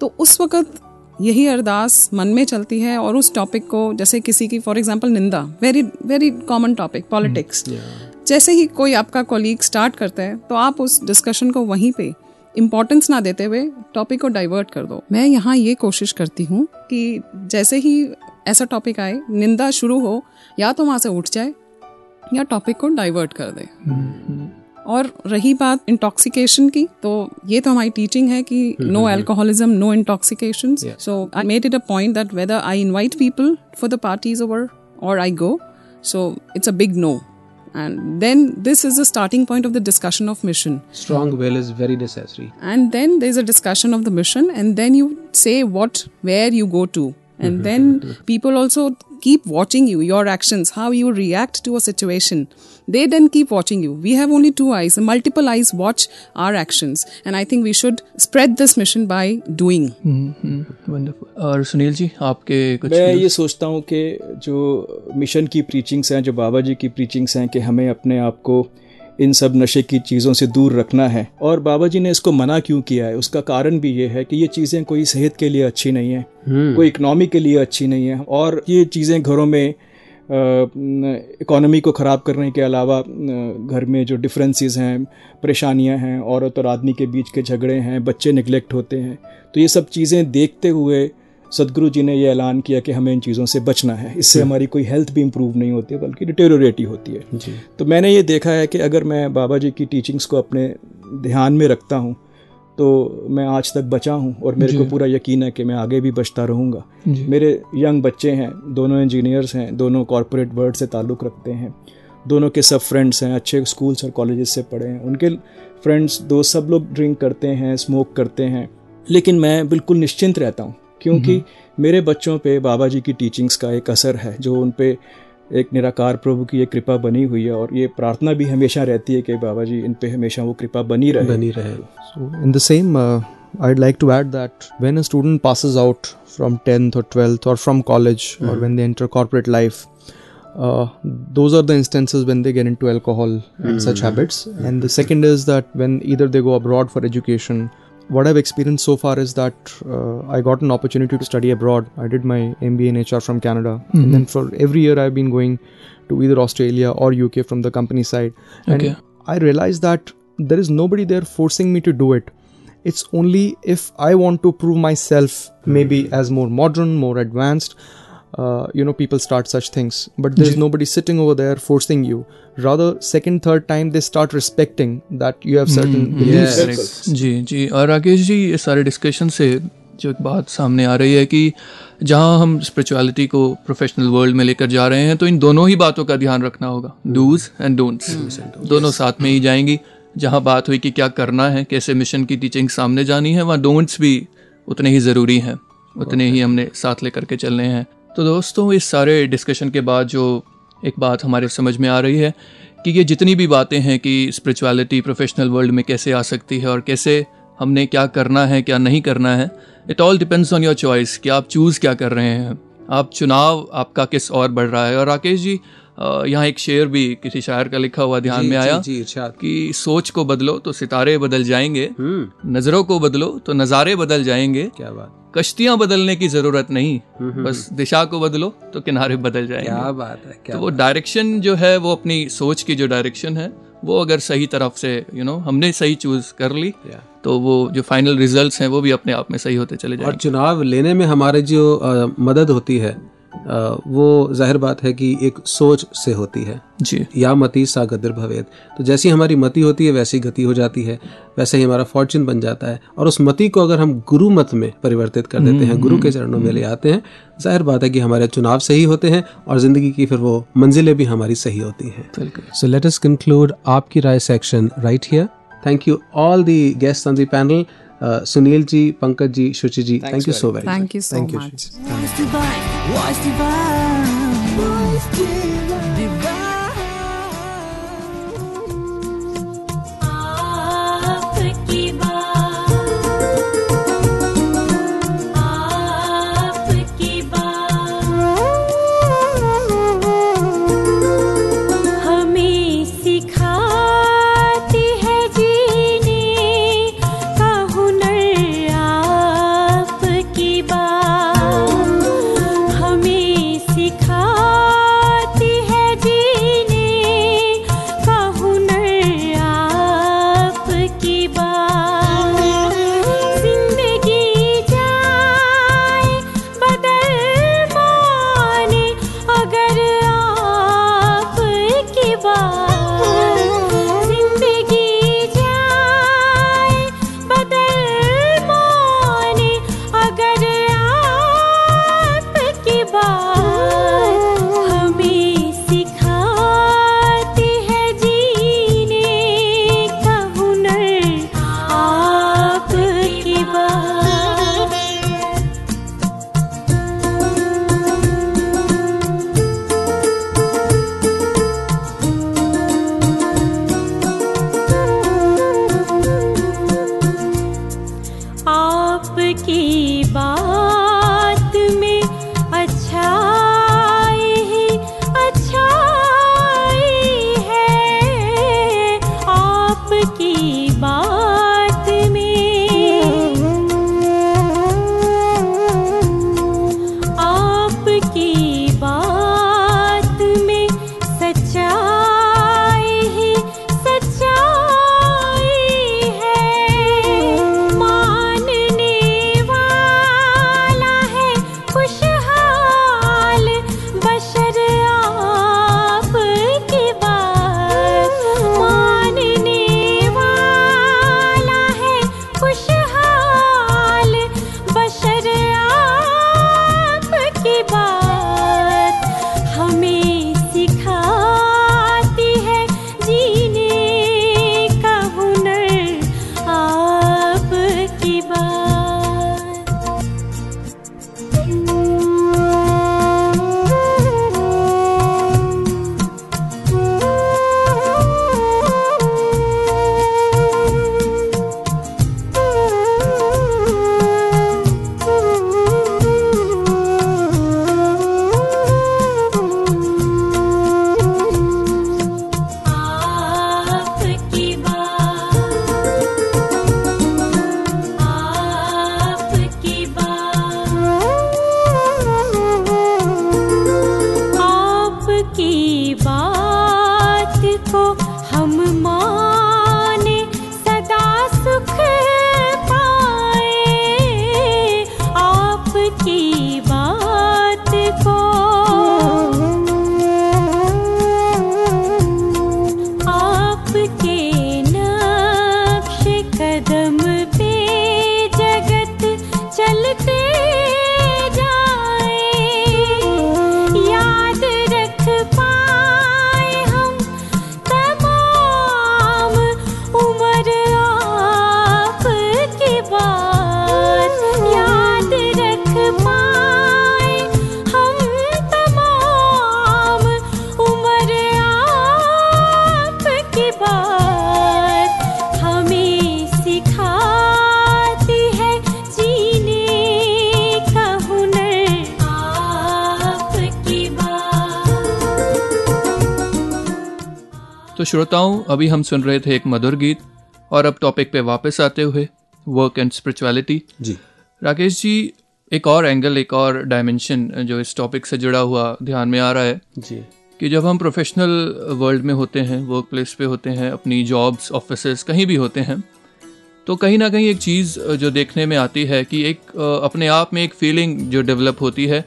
तो उस वक्त यही अरदास मन में चलती है और उस टॉपिक को जैसे किसी की फॉर एग्जांपल निंदा very very common topic politics जैसे ही कोई आपका कॉलीग स्टार्ट करता है तो आप उस डिस्कशन को वहीं पे इम्पोर्टेंस ना देते हुए टॉपिक को डाइवर्ट कर दो। मैं यहाँ ये कोशिश करती हूँ कि जैसे ही ऐसा टॉपिक आए निंदा शुरू हो या तो वहाँ से उठ जाए या टॉपिक को डाइवर्ट कर दे। और रही बात इंटॉक्सिकेशन की तो ये तो हमारी टीचिंग है कि no alcoholism no intoxication so I made it a point that whether I invite people for the parties over और I go so it's a big no and then this is the starting point of the discussion of mission strong will is very necessary and then there's a discussion of the mission and then you say what where you go to and then people also keep watching you your actions how you react to a situation they then keep watching you we have only two eyes multiple eyes watch our actions and i think we should spread this mission by doing wonderful और सुनील जी आपके कुछ मैं? ये सोचता हूँ कि जो mission की प्रीचिंग्स हैं जो बाबा जी की प्रीचिंग्स हैं कि हमें अपने आप को इन सब नशे की चीज़ों से दूर रखना है। और बाबा जी ने इसको मना क्यों किया है? उसका कारण भी ये है कि ये चीज़ें कोई सेहत के लिए अच्छी नहीं है कोई इकनॉमी के लिए अच्छी नहीं है। और ये चीज़ें घरों में इकोनॉमी को ख़राब करने के अलावा घर में जो डिफरेंसेस हैं परेशानियाँ हैं औरत और आदमी के बीच के झगड़े हैं बच्चे निगलेक्ट होते हैं तो ये सब चीज़ें देखते हुए सदगुरु जी ने ये ऐलान किया कि हमें इन चीज़ों से बचना है। इससे हमारी कोई हेल्थ भी इम्प्रूव नहीं होती है बल्कि डिटेरोरेट ही होती है। जी। तो मैंने ये देखा है कि अगर मैं बाबा जी की टीचिंग्स को अपने ध्यान में रखता हूँ तो मैं आज तक बचा हूँ और मेरे को पूरा यकीन है कि मैं आगे भी बचता रहूँगा। मेरे यंग बच्चे हैं दोनों इंजीनियर्स हैं दोनों कॉरपोरेट वर्ल्ड से ताल्लुक़ रखते हैं दोनों के सब फ्रेंड्स हैं अच्छे स्कूल्स और कॉलेजेस से पढ़े हैं। उनके फ्रेंड्स दोस्त सब लोग ड्रिंक करते हैं स्मोक करते हैं। लेकिन मैं बिल्कुल निश्चिंत रहता हूँ। क्योंकि हम्म। मेरे बच्चों पे बाबा जी की टीचिंग्स का एक असर है जो उन पे एक निराकार प्रभु की एक कृपा बनी हुई है और ये प्रार्थना भी हमेशा रहती है कि बाबा जी इन पे हमेशा वो कृपा बनी रहे। बनी रहे। In the same I like to add that when a student passes out from tenth और ट्वेल्थ और फ्रॉम कॉलेज और when they enter corporate life those are the instances when they get into alcohol and such habits and the second is that when either they go abroad for education what I've experienced so far is that uh, I got an opportunity to study abroad. I did my MBA in HR from Canada, and then for every year I've been going to either Australia or UK from the company side. And Okay. I realized that there is nobody there forcing me to do it. It's only if I want to prove myself, maybe as more modern, more advanced. Uh, you know, people start such things, but there's nobody sitting over there forcing you. Rather, second, third time, they start respecting that you have certain mm, beliefs. Yes. जी जी और राकेश जी ये सारे discussion से जो एक बात सामने आ रही है कि जहाँ हम स्पिरिचुअलिटी को प्रोफेशनल वर्ल्ड में लेकर जा रहे हैं तो इन दोनों ही बातों का ध्यान रखना होगा। डूज एंड डोंट्स दोनों साथ में ही जाएँगी। जहाँ बात हुई कि क्या करना है कैसे मिशन की टीचिंग सामने जानी है वहाँ डोंट्स भी उतने ही ज़रूरी हैं। उतने ही हमने साथ लेकर के चलने हैं। तो दोस्तों, इस सारे डिस्कशन के बाद जो एक बात हमारे समझ में आ रही है कि ये जितनी भी बातें हैं कि स्पिरिचुअलिटी प्रोफेशनल वर्ल्ड में कैसे आ सकती है और कैसे हमने क्या करना है, क्या नहीं करना है it all depends on your choice कि आप चूज़ क्या कर रहे हैं। आप चुनाव आपका किस और बढ़ रहा है। और राकेश जी यहाँ एक शेर भी किसी शायर का लिखा हुआ ध्यान में आया जी, जी, कि सोच को बदलो तो सितारे बदल जाएँगे हम्म। नज़रों को बदलो तो नज़ारे बदल जाएँगे। क्या बात। कश्तियाँ बदलने की ज़रूरत नहीं बस दिशा को बदलो तो किनारे बदल जाएँगे। क्या बात है क्या तो वो डायरेक्शन जो है वो अपनी सोच की जो डायरेक्शन है वो अगर सही तरफ़ से यू you नो know, हमने सही चूज़ कर ली Yeah. तो वो जो फाइनल रिजल्ट्स हैं वो भी अपने आप में सही होते चले जाएँगे। और चुनाव लेने में हमारे जो अ, मदद होती है वो ज़ाहिर बात है कि एक सोच से होती है। जी। या मति सा गदर भवेद। तो जैसी हमारी मति होती है वैसी गति हो जाती है वैसे ही हमारा फॉर्चून बन जाता है। और उस मति को अगर हम गुरु मत में परिवर्तित कर देते हैं गुरु के चरणों में ले आते हैं ज़ाहिर बात है कि हमारे चुनाव सही होते हैं और ज़िंदगी की फिर वो मंजिलें भी हमारी सही होती हैं। So let us conclude आपकी राय section right here. Thank you all the guest on the panel. Sunil ji Pankaj ji Shuchi ji thank you so very thank you so so श्रोताओं अभी हम सुन रहे थे एक मधुर गीत और अब टॉपिक पे वापस आते हुए वर्क एंड स्पिरिचुअलिटी जी। राकेश जी एक और एंगल एक और डायमेंशन जो इस टॉपिक से जुड़ा हुआ ध्यान में आ रहा है जी। कि जब हम प्रोफेशनल वर्ल्ड में होते हैं वर्क प्लेस पे होते हैं अपनी जॉब्स ऑफ़िस कहीं भी होते हैं तो कहीं ना कहीं एक चीज़ जो देखने में आती है कि एक अपने आप में एक फीलिंग जो डेवलप होती है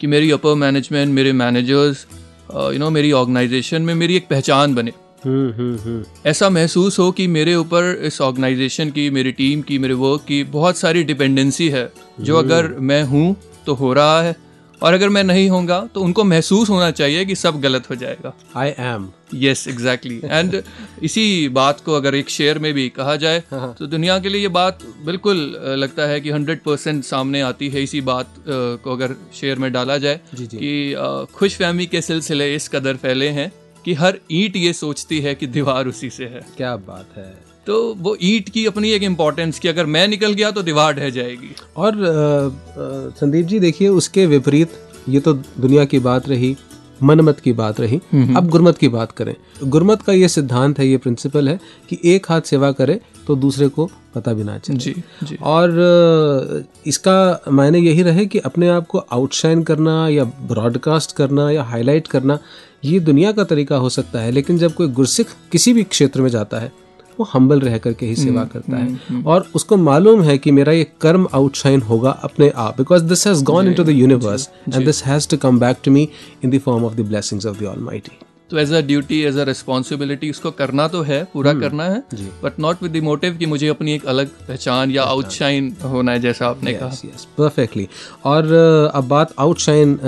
कि मेरी अपर मैनेजमेंट मेरे मैनेजर्स यू नो मेरी ऑर्गेनाइजेशन में मेरी एक पहचान बने। ऐसा महसूस हो कि मेरे ऊपर इस ऑर्गेनाइजेशन की मेरी टीम की मेरे वर्क की बहुत सारी डिपेंडेंसी है। जो अगर मैं हूँ तो हो रहा है। और अगर मैं नहीं होऊँगा तो उनको महसूस होना चाहिए कि सब गलत हो जाएगा। I am yes exactly and इसी बात को अगर एक शेयर में भी कहा जाए हाँ, तो दुनिया के लिए ये बात बिल्कुल लगता है कि हंड्रेड परसेंट सामने आती है इसी बात को अगर शेयर में डाला जाए जी, जी। कि खुश फहमी के सिलसिले इस कदर फैले हैं। कि हर ईंट ये सोचती है कि दीवार उसी से है। क्या बात है। तो वो ईंट की अपनी एक इम्पोर्टेंस कि अगर मैं निकल गया तो दीवार ढह जाएगी। और संदीप जी देखिए उसके विपरीत ये तो दुनिया की बात रही मनमत की बात रही। अब गुरमत की बात करें। गुरमत का ये सिद्धांत है ये प्रिंसिपल है कि एक हाथ सेवा करे तो दूसरे को पता भी ना चले। जी जी। और इसका मायने यही रहे कि अपने आप को आउटशाइन करना या ब्रॉडकास्ट करना या हाईलाइट करना ये दुनिया का तरीका हो सकता है लेकिन जब कोई गुरसिख किसी भी क्षेत्र में जाता है वो हम्बल रह करके ही सेवा करता है। और उसको मालूम है कि मेरा ये कर्म आउटशाइन होगा अपने आप because this has gone into the universe and this has to come back to me in the form of the blessings of the almighty तो as a duty as a responsibility उसको करना तो है पूरा करना है but not with the motive कि मुझे अपनी एक अलग पहचान या आउटशाइन होना है जैसा आपने yes, कहा। परफेक्टली और अब बात आउटशाइन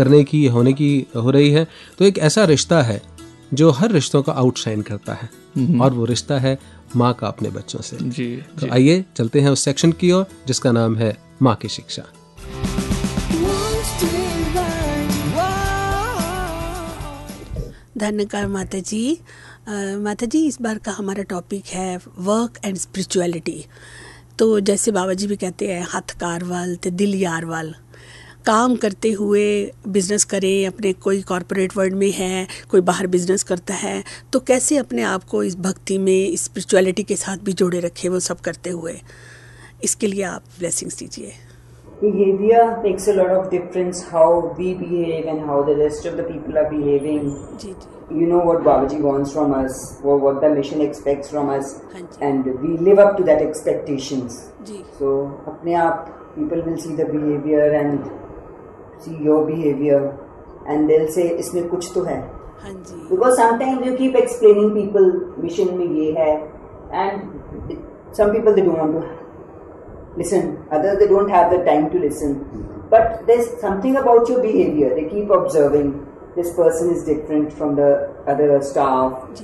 करने की होने की हो रही है तो एक ऐसा रिश्ता है जो हर रिश्तों का आउटशाइन करता है। और वो रिश्ता है माँ का अपने बच्चों से। जी तो आइए चलते हैं उस सेक्शन की ओर जिसका नाम है माँ की शिक्षा। धन्यकार माता जी माता जी इस बार का हमारा टॉपिक है वर्क एंड स्पिरिचुअलिटी तो जैसे बाबा जी भी कहते हैं हथ कारवाल ते दिल यारवाल। काम करते हुए बिज़नेस करें अपने कोई कॉरपोरेट वर्ल्ड में है कोई बाहर बिज़नेस करता है तो कैसे अपने आप को इस भक्ति में स्पिरिचुअलिटी के साथ भी जोड़े रखें वो सब करते हुए? इसके लिए आप ब्लेसिंग्स दीजिए। Behaviour makes a lot of difference how we behave and how the rest of the people are behaving you know what Babaji wants from us what the mission expects from us and we live up to that expectations ji. So हाँ अपने आप people will see the behaviour and see your behaviour and दिल से इसमें कुछ तो है. Because sometimes you keep explaining people mission में ये है and some people they don't to listen other they don't have the time to listen but there something about your behaviour they keep observing this person is different from the other staff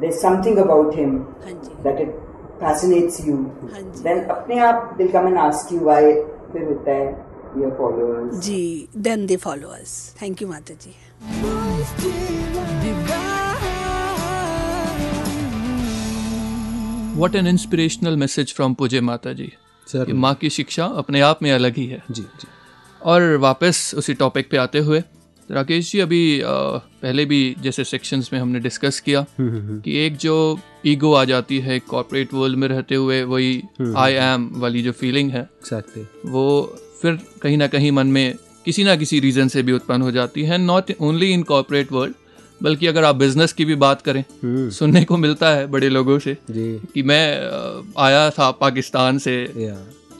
there something about him that it fascinates you then अपने आप दिल का मैं Naskh you Y फिर होता है। Your followers. Ji then they follow us thank you Mata ji what an inspirational message from पूजे माता जी सर माँ की शिक्षा अपने आप में अलग ही है। जी जी। और वापस उसी टॉपिक पे आते हुए राकेश जी अभी अ, पहले भी जैसे सेक्शंस में हमने डिस्कस किया कि एक जो ईगो आ जाती है कॉर्पोरेट वर्ल्ड में रहते हुए वही आई एम वाली जो फीलिंग है एग्जैक्टली वो फिर कहीं ना कहीं मन में किसी ना किसी रीज़न से भी उत्पन्न हो जाती है not only in corporate world बल्कि अगर आप बिज़नेस की भी बात करें सुनने को मिलता है बड़े लोगों से कि मैं आया था पाकिस्तान से।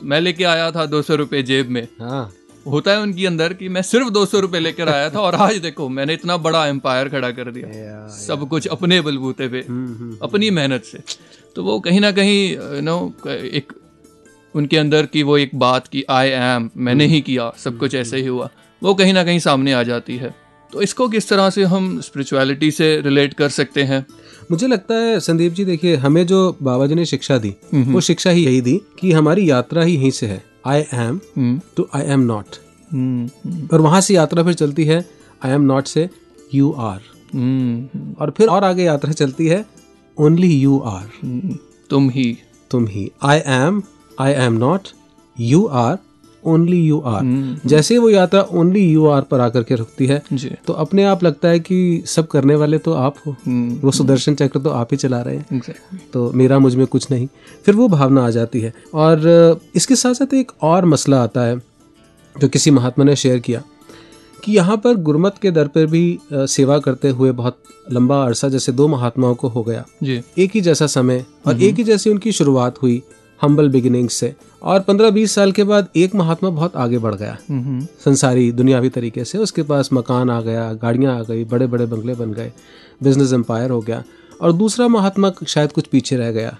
मैं लेके आया था दो सौ रुपये जेब में। हाँ। होता है उनके अंदर कि मैं सिर्फ़ दो सौ रुपये लेकर आया था और आज देखो मैंने इतना बड़ा एम्पायर खड़ा कर दिया। सब कुछ अपने बलबूते पे अपनी मेहनत से। तो वो कहीं ना कहीं यू नो एक उनके अंदर की वो एक बात की आई एम मैंने ही किया सब कुछ ऐसे ही हुआ वो कहीं ना कहीं सामने आ जाती है। तो इसको किस तरह से हम स्पिरिचुअलिटी से रिलेट कर सकते हैं? मुझे लगता है संदीप जी देखिए हमें जो बाबा जी ने शिक्षा दी वो शिक्षा ही यही दी कि हमारी यात्रा ही यहीं से है। I am hmm, too I am not hmm, hmm, और वहाँ से यात्रा फिर चलती है आई एम नॉट से यू आर हम्म, और फिर और आगे यात्रा चलती है ओनली यू आर हम्म, तुम ही। तुम ही। I am I am not you are only you are जैसे ही वो यात्रा ओनली यू आर पर आकर के रुकती है जी। तो अपने आप लगता है कि सब करने वाले तो आप हो। हम्म, वो सुदर्शन चक्र तो आप ही चला रहे हैं। Exactly. तो मेरा मुझमें कुछ नहीं। फिर वो भावना आ जाती है। और इसके साथ साथ एक और मसला आता है जो किसी महात्मा ने शेयर किया कि यहाँ पर गुरमत के दर पर भी सेवा करते हुए बहुत लंबा अरसा जैसे दो महात्माओं को हो गया। जी। एक ही जैसा समय और एक ही जैसी उनकी शुरुआत हुई। हम्बल बिगिनिंग से। और 15-20 साल के बाद एक महात्मा बहुत आगे बढ़ गया। हम्म, संसारी दुनियावी तरीके से। उसके पास मकान आ गया गाड़ियाँ आ गई बड़े बड़े बंगले बन गए बिज़नेस एम्पायर हो गया। और दूसरा महात्मा शायद कुछ पीछे रह गया।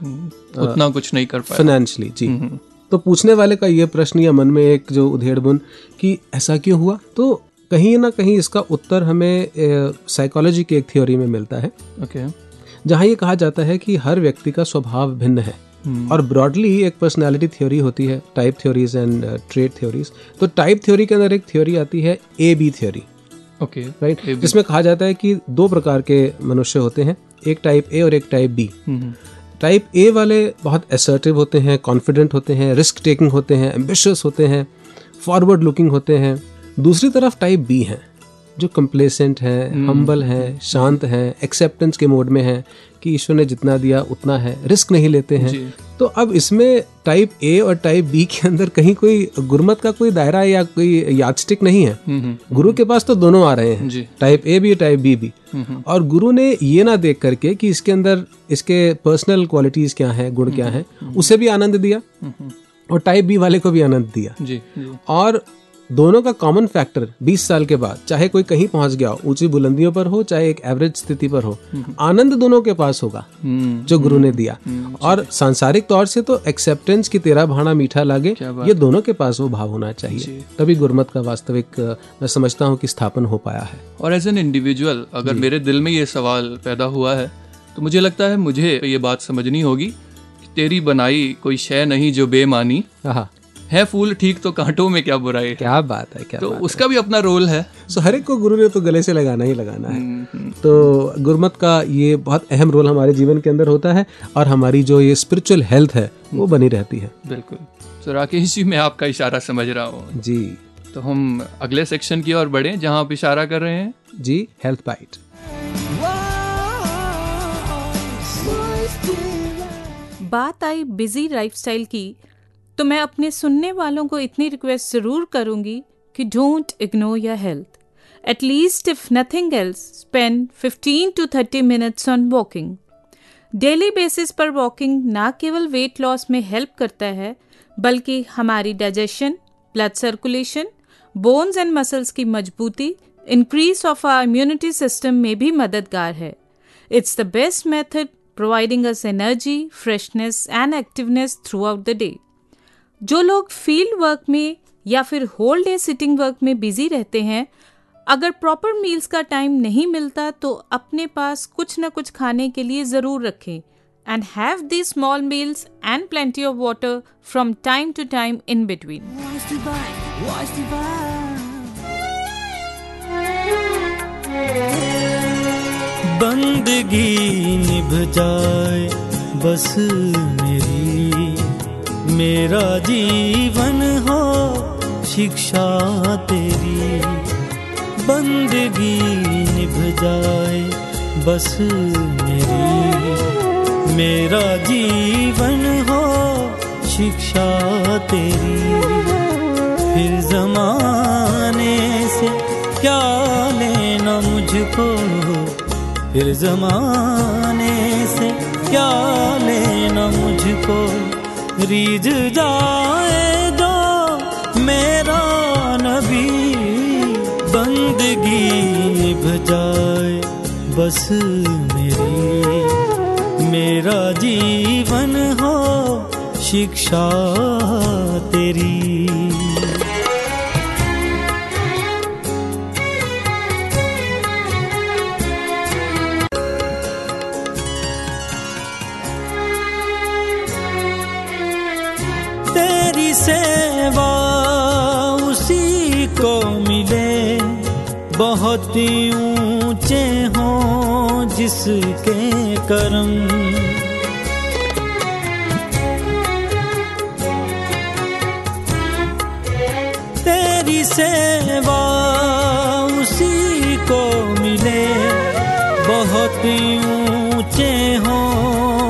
उतना कुछ नहीं कर पाया। फाइनेंशियली जी। तो पूछने वाले का ये प्रश्न या मन में एक जो उधेड़ बुन कि ऐसा क्यों हुआ? तो कहीं ना कहीं इसका उत्तर हमें साइकोलॉजी की एक थ्योरी में मिलता है। ओके जहाँ ये कहा जाता है कि हर व्यक्ति का स्वभाव भिन्न है। और ब्रॉडली एक पर्सनालिटी थ्योरी होती है type theories and trait theories तो टाइप थ्योरी के अंदर एक थ्योरी आती है A B theory okay right जिसमें कहा जाता है कि दो प्रकार के मनुष्य होते हैं एक टाइप ए और एक टाइप बी टाइप ए वाले बहुत असर्टिव होते हैं कॉन्फिडेंट होते हैं रिस्क टेकिंग होते हैं एम्बिशियस होते हैं फॉरवर्ड लुकिंग होते हैं. दूसरी तरफ़ टाइप बी हैं जो कंप्लेसेंट हैं हम्बल हैं शांत हैं एक्सेप्टेंस के मोड में हैं. कि ईश्वर ने जितना दिया उतना है रिस्क नहीं लेते हैं। तो अब इसमें टाइप ए और टाइप बी के अंदर कहीं कोई गुरमत का कोई दायरा या कोई यादस्टिक नहीं है। गुरु के पास तो दोनों आ रहे हैं। टाइप ए भी टाइप बी भी। और गुरु ने ये ना देख करके कि इसके अंदर इसके पर्सनल क्वालिटीज क्या हैं गुण क्या हैं उसे भी आनंद दिया और टाइप बी वाले को भी आनंद दिया। जी जी। और दोनों का कॉमन फैक्टर 20 साल के बाद चाहे कोई कहीं पहुँच गया हो ऊँची बुलंदियों पर हो चाहे एक एवरेज स्थिति पर हो आनंद दोनों के पास होगा जो गुरु ने दिया। और सांसारिक तौर से तो एक्सेप्टेंस की तेरा भाणा मीठा लागे ये दोनों के पास वो भाव होना चाहिए। तभी गुरमत का वास्तविक मैं समझता हूँ कि स्थापन हो पाया है। और एज एन इंडिविजुअल अगर मेरे दिल में ये सवाल पैदा हुआ है तो मुझे लगता है मुझे ये बात समझनी होगी तेरी बनाई कोई शय नहीं जो बेमानी हाँ फूल ठीक तो कांटों में क्या बुराई है? क्या बात है क्या तो बात उसका है? भी अपना रोल है। सो हर एक को गुरु ने तो गले से लगाना ही लगाना है। तो गुरमत का ये बहुत अहम रोल हमारे जीवन के अंदर होता है और हमारी जो ये स्पिरिचुअल हेल्थ है वो बनी रहती है। बिल्कुल। तो राकेश जी मैं आपका इशारा समझ रहा हूँ। जी। तो हम अगले सेक्शन की ओर बढ़े जहाँ आप इशारा कर रहे हैं। जी हेल्थ बाइट बात आई बिज़ी लाइफस्टाइल की तो मैं अपने सुनने वालों को इतनी रिक्वेस्ट ज़रूर करूँगी कि don't ignore your health at least if nothing else spend 15 to 30 minutes on walking daily basis पर वॉकिंग ना केवल वेट लॉस में हेल्प करता है, बल्कि हमारी digestion blood circulation bones and muscles की मजबूती increase of our immunity system में भी मददगार है. It's the best method providing us energy freshness and activeness throughout the day जो लोग फ़ील्ड वर्क में या फिर होल डे सिटिंग वर्क में बिज़ी रहते हैं, अगर प्रॉपर मील्स का टाइम नहीं मिलता तो अपने पास कुछ ना कुछ खाने के लिए ज़रूर रखें and have the small meals and plenty of water from time to time in between. बंदगी निभ जाए, बस मेरी मेरा जीवन हो, शिक्षा तेरी। बंदगी निभ जाए, बस मेरी। मेरा जीवन हो, शिक्षा तेरी। फिर जमाने से क्या लेना मुझको? फिर जमाने से क्या लेना मुझको? रीझ जाए दो, मेरा नबी, बंदगी निभ जाए। बस मेरी, मेरा जीवन हो, शिक्षा तेरी। तेरी बहुत ऊँचे हो जिसके कर्म। तेरी सेवा उसी को मिले। बहुत ऊँचे हो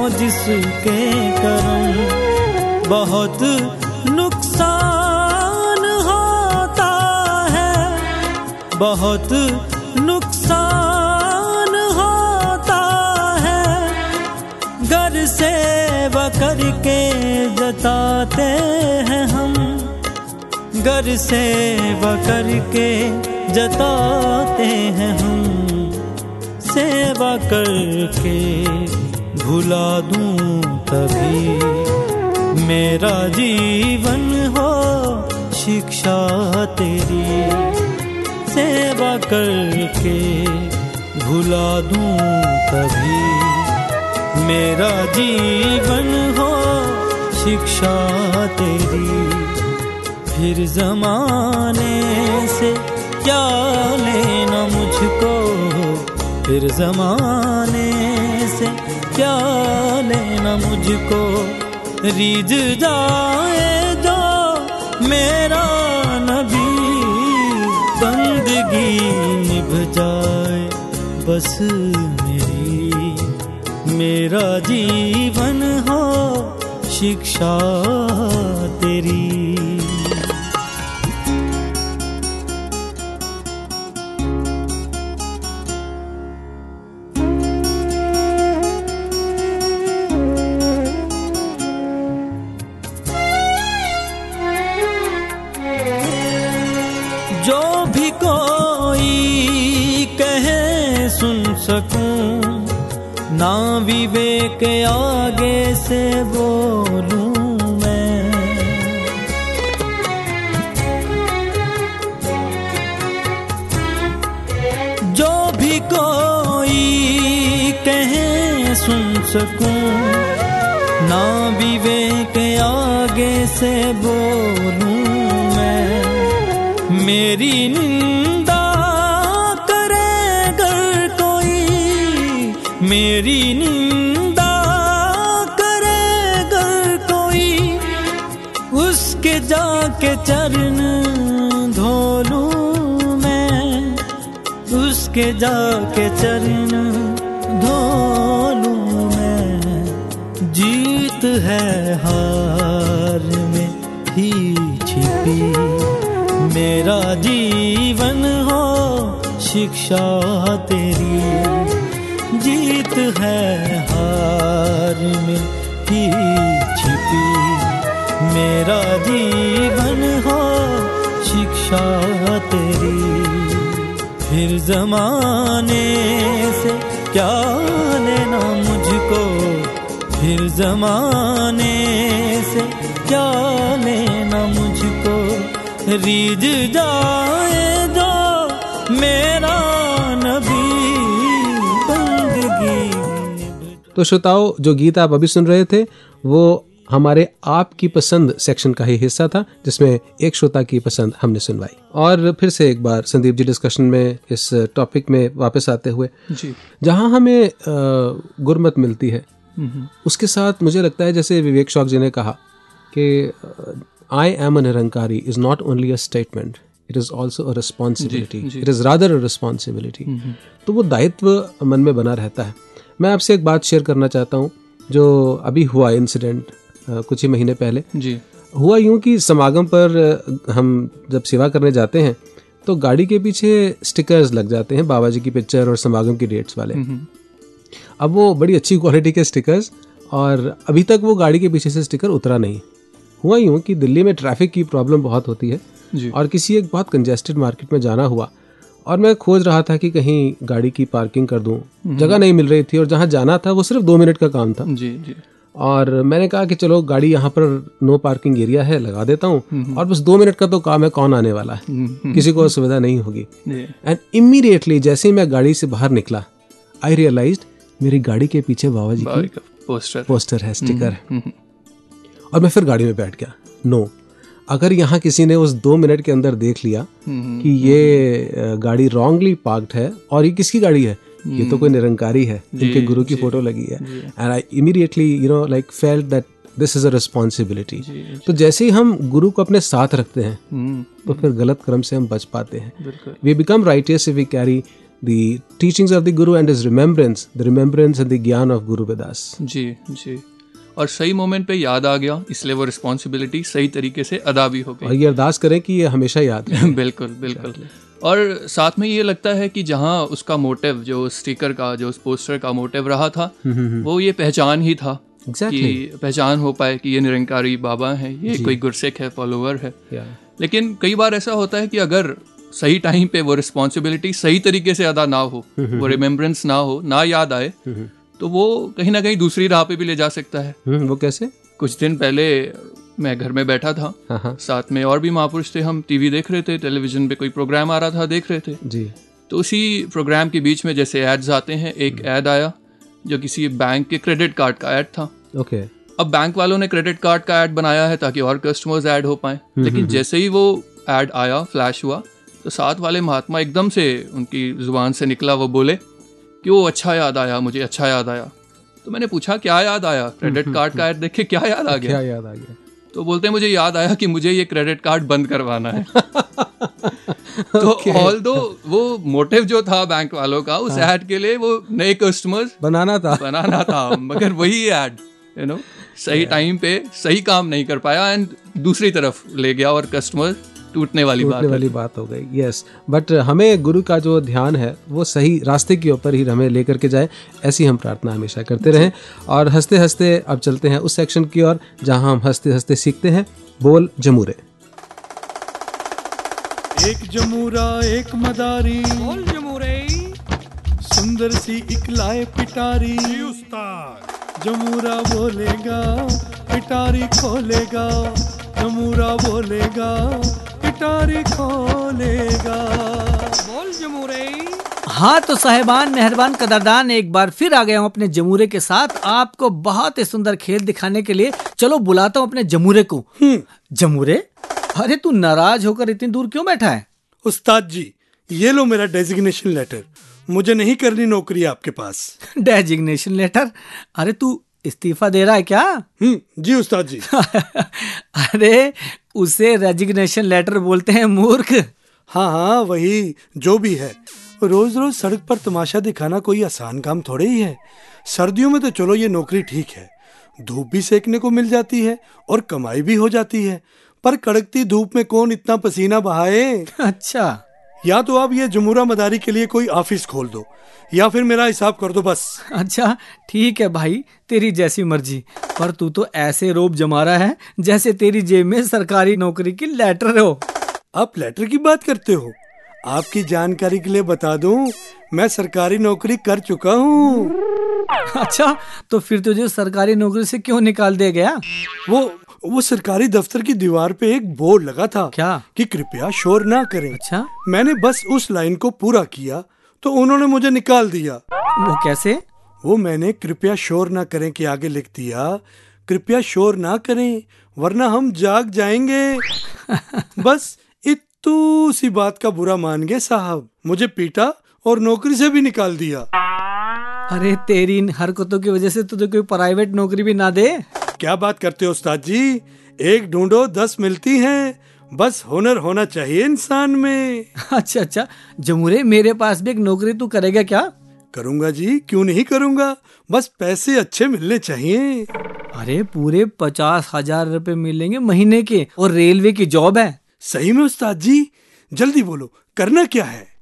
जिसके कर्म। बहुत नुकसान होता है। बहुत घर से करके जताते हैं हम। सेवा करके भुला दूँ तभी। मेरा जीवन हो शिक्षा तेरी। सेवा करके भुला दूँ तभी। मेरा जीवन हो शिक्षा तेरी। फिर जमाने से क्या लेना मुझको? फिर जमाने से क्या लेना मुझको? रीझ जाए जो मेरा नबी, बंदगी निभ जाए। बस मेरी, मेरा जीवन हो, शिक्षा तेरी। ना विवेक आगे से बोलूँ मैं। जो भी कोई कहे सुन सकूँ, ना विवेक आगे से बोलूँ मैं। मेरी निंदा मेरी निंदा करे अगर कोई? उसके जाके चरण धो लूँ मैं। उसके जाके चरण धो लूँ मैं। जीत है हार में ही छिपी। मेरा जीवन हो शिक्षा तेरी। है हार में ही छिपी। मेरा जीवन हो शिक्षा तेरी। फिर जमाने से क्या लेना मुझको? फिर जमाने से क्या लेना मुझको? रीझ जाए जो मेरा तो श्रोताओं जो गीत आप अभी सुन रहे थे वो हमारे आपकी पसंद सेक्शन का ही हिस्सा था जिसमें एक श्रोता की पसंद हमने सुनवाई। और फिर से एक बार संदीप जी डिस्कशन में इस टॉपिक में वापस आते हुए। जी। जहाँ हमें गुरमत मिलती है उसके साथ मुझे लगता है जैसे विवेक शौक जी ने कहा कि I am a Nirankari is not only a statement it is also a responsibility. It is rather a responsibility तो वो दायित्व मन में बना रहता है। मैं आपसे एक बात शेयर करना चाहता हूँ जो अभी हुआ इंसिडेंट कुछ ही महीने पहले। जी। हुआ यूँ कि समागम पर हम जब सेवा करने जाते हैं तो गाड़ी के पीछे स्टिकर्स लग जाते हैं बाबा जी की पिक्चर और समागम की डेट्स वाले। हम्म, अब वो बड़ी अच्छी क्वालिटी के स्टिकर्स और अभी तक वो गाड़ी के पीछे से स्टिकर उतरा नहीं। हुआ यूँ कि दिल्ली में ट्रैफ़िक की प्रॉब्लम बहुत होती है जी। और किसी एक बहुत कंजेस्टेड मार्केट में जाना हुआ और मैं खोज रहा था कि कहीं गाड़ी की पार्किंग कर दूँ। जगह नहीं मिल रही थी और जहाँ जाना था वो सिर्फ़ दो मिनट का काम था। जी जी। और मैंने कहा कि चलो गाड़ी यहाँ पर नो पार्किंग एरिया है लगा देता हूँ। और बस दो मिनट का तो काम है कौन आने वाला है? हम्म, किसी को असुविधा नहीं होगी। एंड इमीडिएटली जैसे ही मैं गाड़ी से बाहर निकला आई रियलाइज़ मेरी गाड़ी के पीछे बाबा जी की पोस्टर पोस्टर है स्टिकर है हम्म, और मैं फिर गाड़ी में बैठ गया। नो अगर यहाँ किसी ने उस दो मिनट के अंदर देख लिया हम्म, कि ये गाड़ी रॉन्गली पार्क्ड है और ये किसकी गाड़ी है? ये तो कोई निरंकारी है जिनके गुरु की फ़ोटो लगी है। And I immediately you know like felt that this is a responsibility तो जैसे ही हम गुरु को अपने साथ रखते हैं हम्म, तो फिर गलत क्रम से हम बच पाते हैं। बिल्कुल। Become become righteous if we carry the teachings of the guru and his remembrance the remembrance and the gyan of guru us जी जी। और सही मोमेंट पे याद आ गया इसलिए वो रिस्पॉन्सिबिलिटी सही तरीके से अदा भी हो गई। और ये अरदास करें कि ये हमेशा याद रहे। बिल्कुल बिल्कुल। और साथ में ये लगता है कि जहाँ उसका मोटिव जो स्टिकर का जो उस पोस्टर का मोटिव रहा था वो ये पहचान ही था Exactly. कि पहचान हो पाए कि ये निरंकारी बाबा है ये कोई गुरसिक है फॉलोअर है। Yeah. लेकिन कई बार ऐसा होता है कि अगर सही टाइम पे वो रिस्पॉन्सिबिलिटी सही तरीके से अदा ना हो वो रिमेम्बरेंस ना हो ना याद आए तो वो कहीं ना कहीं दूसरी राह पे भी ले जा सकता है। हम्म, वो कैसे? कुछ दिन पहले मैं घर में बैठा था। हाँ हाँ। साथ में और भी महापुरुष थे। हम टीवी देख रहे थे टेलीविज़न पे कोई प्रोग्राम आ रहा था देख रहे थे। जी। तो उसी प्रोग्राम के बीच में जैसे एड्स आते हैं एक ऐड आया जो किसी बैंक के क्रेडिट कार्ड का ऐड था। ओके। अब बैंक वालों ने क्रेडिट कार्ड का ऐड बनाया है ताकि और कस्टमर्स ऐड हो पाए। लेकिन जैसे ही वो ऐड आया फ्लैश हुआ तो साथ वाले महात्मा एकदम से उनकी ज़ुबान से निकला वो बोले कि वो अच्छा याद आया मुझे अच्छा याद आया। तो मैंने पूछा क्या याद आया? क्रेडिट कार्ड का ऐड देख के क्या याद आ क्या गया याद आ गया? तो बोलते हैं मुझे याद आया कि मुझे ये क्रेडिट कार्ड बंद करवाना है। तो ऑल दो वो मोटिव जो था बैंक वालों का उस ऐड के लिए वो नए कस्टमर्स बनाना था। बनाना था मगर वही ऐड यू नो सही टाइम पे सही काम नहीं कर पाया एंड दूसरी तरफ़ ले गया और कस्टमर टूटने वाली बात टूटने है। वाली बात हो गई यस बट हमें गुरु का जो ध्यान है वो सही रास्ते के ऊपर ही हमें लेकर के जाए ऐसी हम प्रार्थना हमेशा करते रहें। और हँसते हँसते अब चलते हैं उस सेक्शन की ओर जहाँ हम हँसते हँसते सीखते हैं बोल जमूरे। एक जमूरा एक मदारी। बोल जमूरे। सुंदर सी इकलाए पिटारी। उस्ताद। जमूरा बोलेगा पिटारी खोलेगा। जमूरा बोलेगा पिटारी खोलेगा। बोल जमूरे। हाँ तो साहेबान मेहरबान कदरदान एक बार फिर आ गया हूँ अपने जमूरे के साथ। आपको बहुत ही सुंदर खेल दिखाने के लिए चलो बुलाता हूँ अपने जमूरे को। जमूरे? अरे तू नाराज़ होकर इतनी दूर क्यों बैठा है? उस्ताद जी ये लो मेरा डेजिग्नेशन लेटर। मुझे नहीं करनी नौकरी आपके पास। Designation letter? अरे तू इस्तीफा दे रहा है क्या? हम्म जी उस्ताद जी। अरे उसे रेजिग्नेशन लेटर बोलते हैं मूर्ख। हाँ हाँ वही जो भी है। रोज रोज सड़क पर तमाशा दिखाना कोई आसान काम थोड़े ही है। सर्दियों में तो चलो ये नौकरी ठीक है। धूप भी सेकने को मिल जाती है और कमाई भी हो जाती है। पर कड़कती धूप में कौन इतना पसीना बहाए? अच्छा। या तो आप ये जमूरा मदारी के लिए कोई ऑफ़िस खोल दो या फिर मेरा हिसाब कर दो बस। अच्छा ठीक है भाई तेरी जैसी मर्ज़ी। पर तू तो ऐसे रोब जमा रहा है जैसे तेरी जेब में सरकारी नौकरी की लेटर हो। आप लेटर की बात करते हो? आपकी जानकारी के लिए बता दूँ मैं सरकारी नौकरी कर चुका हूँ। अच्छा तो फिर तुझे सरकारी नौकरी से क्यों निकाल दिया गया? वो वो सरकारी दफ्तर की दीवार पे एक बोर्ड लगा था क्या? कि कृपया शोर ना करें। अच्छा। मैंने बस उस लाइन को पूरा किया तो उन्होंने मुझे निकाल दिया। वो कैसे? वो मैंने कृपया शोर ना करें के आगे लिख दिया। कृपया शोर ना करें वरना हम जाग जाएँगे। बस इतू सी बात का बुरा मान गए साहब। मुझे पीटा और नौकरी से भी निकाल दिया। अरे तेरी इन हरकतों की वजह से तुझे कोई प्राइवेट नौकरी भी ना दे। क्या बात करते हो उस्ताद जी? एक ढूंढो दस मिलती हैं। बस हुनर होना चाहिए इंसान में। अच्छा अच्छा। जमूरे मेरे पास भी एक नौकरी तू करेगा क्या? करूँगा जी क्यों नहीं करूँगा? बस पैसे अच्छे मिलने चाहिए। अरे पूरे पचास हज़ार रूपए मिलेंगे महीने के और रेलवे की जॉब है। सही में उस्ताद जी? जल्दी बोलो करना क्या है?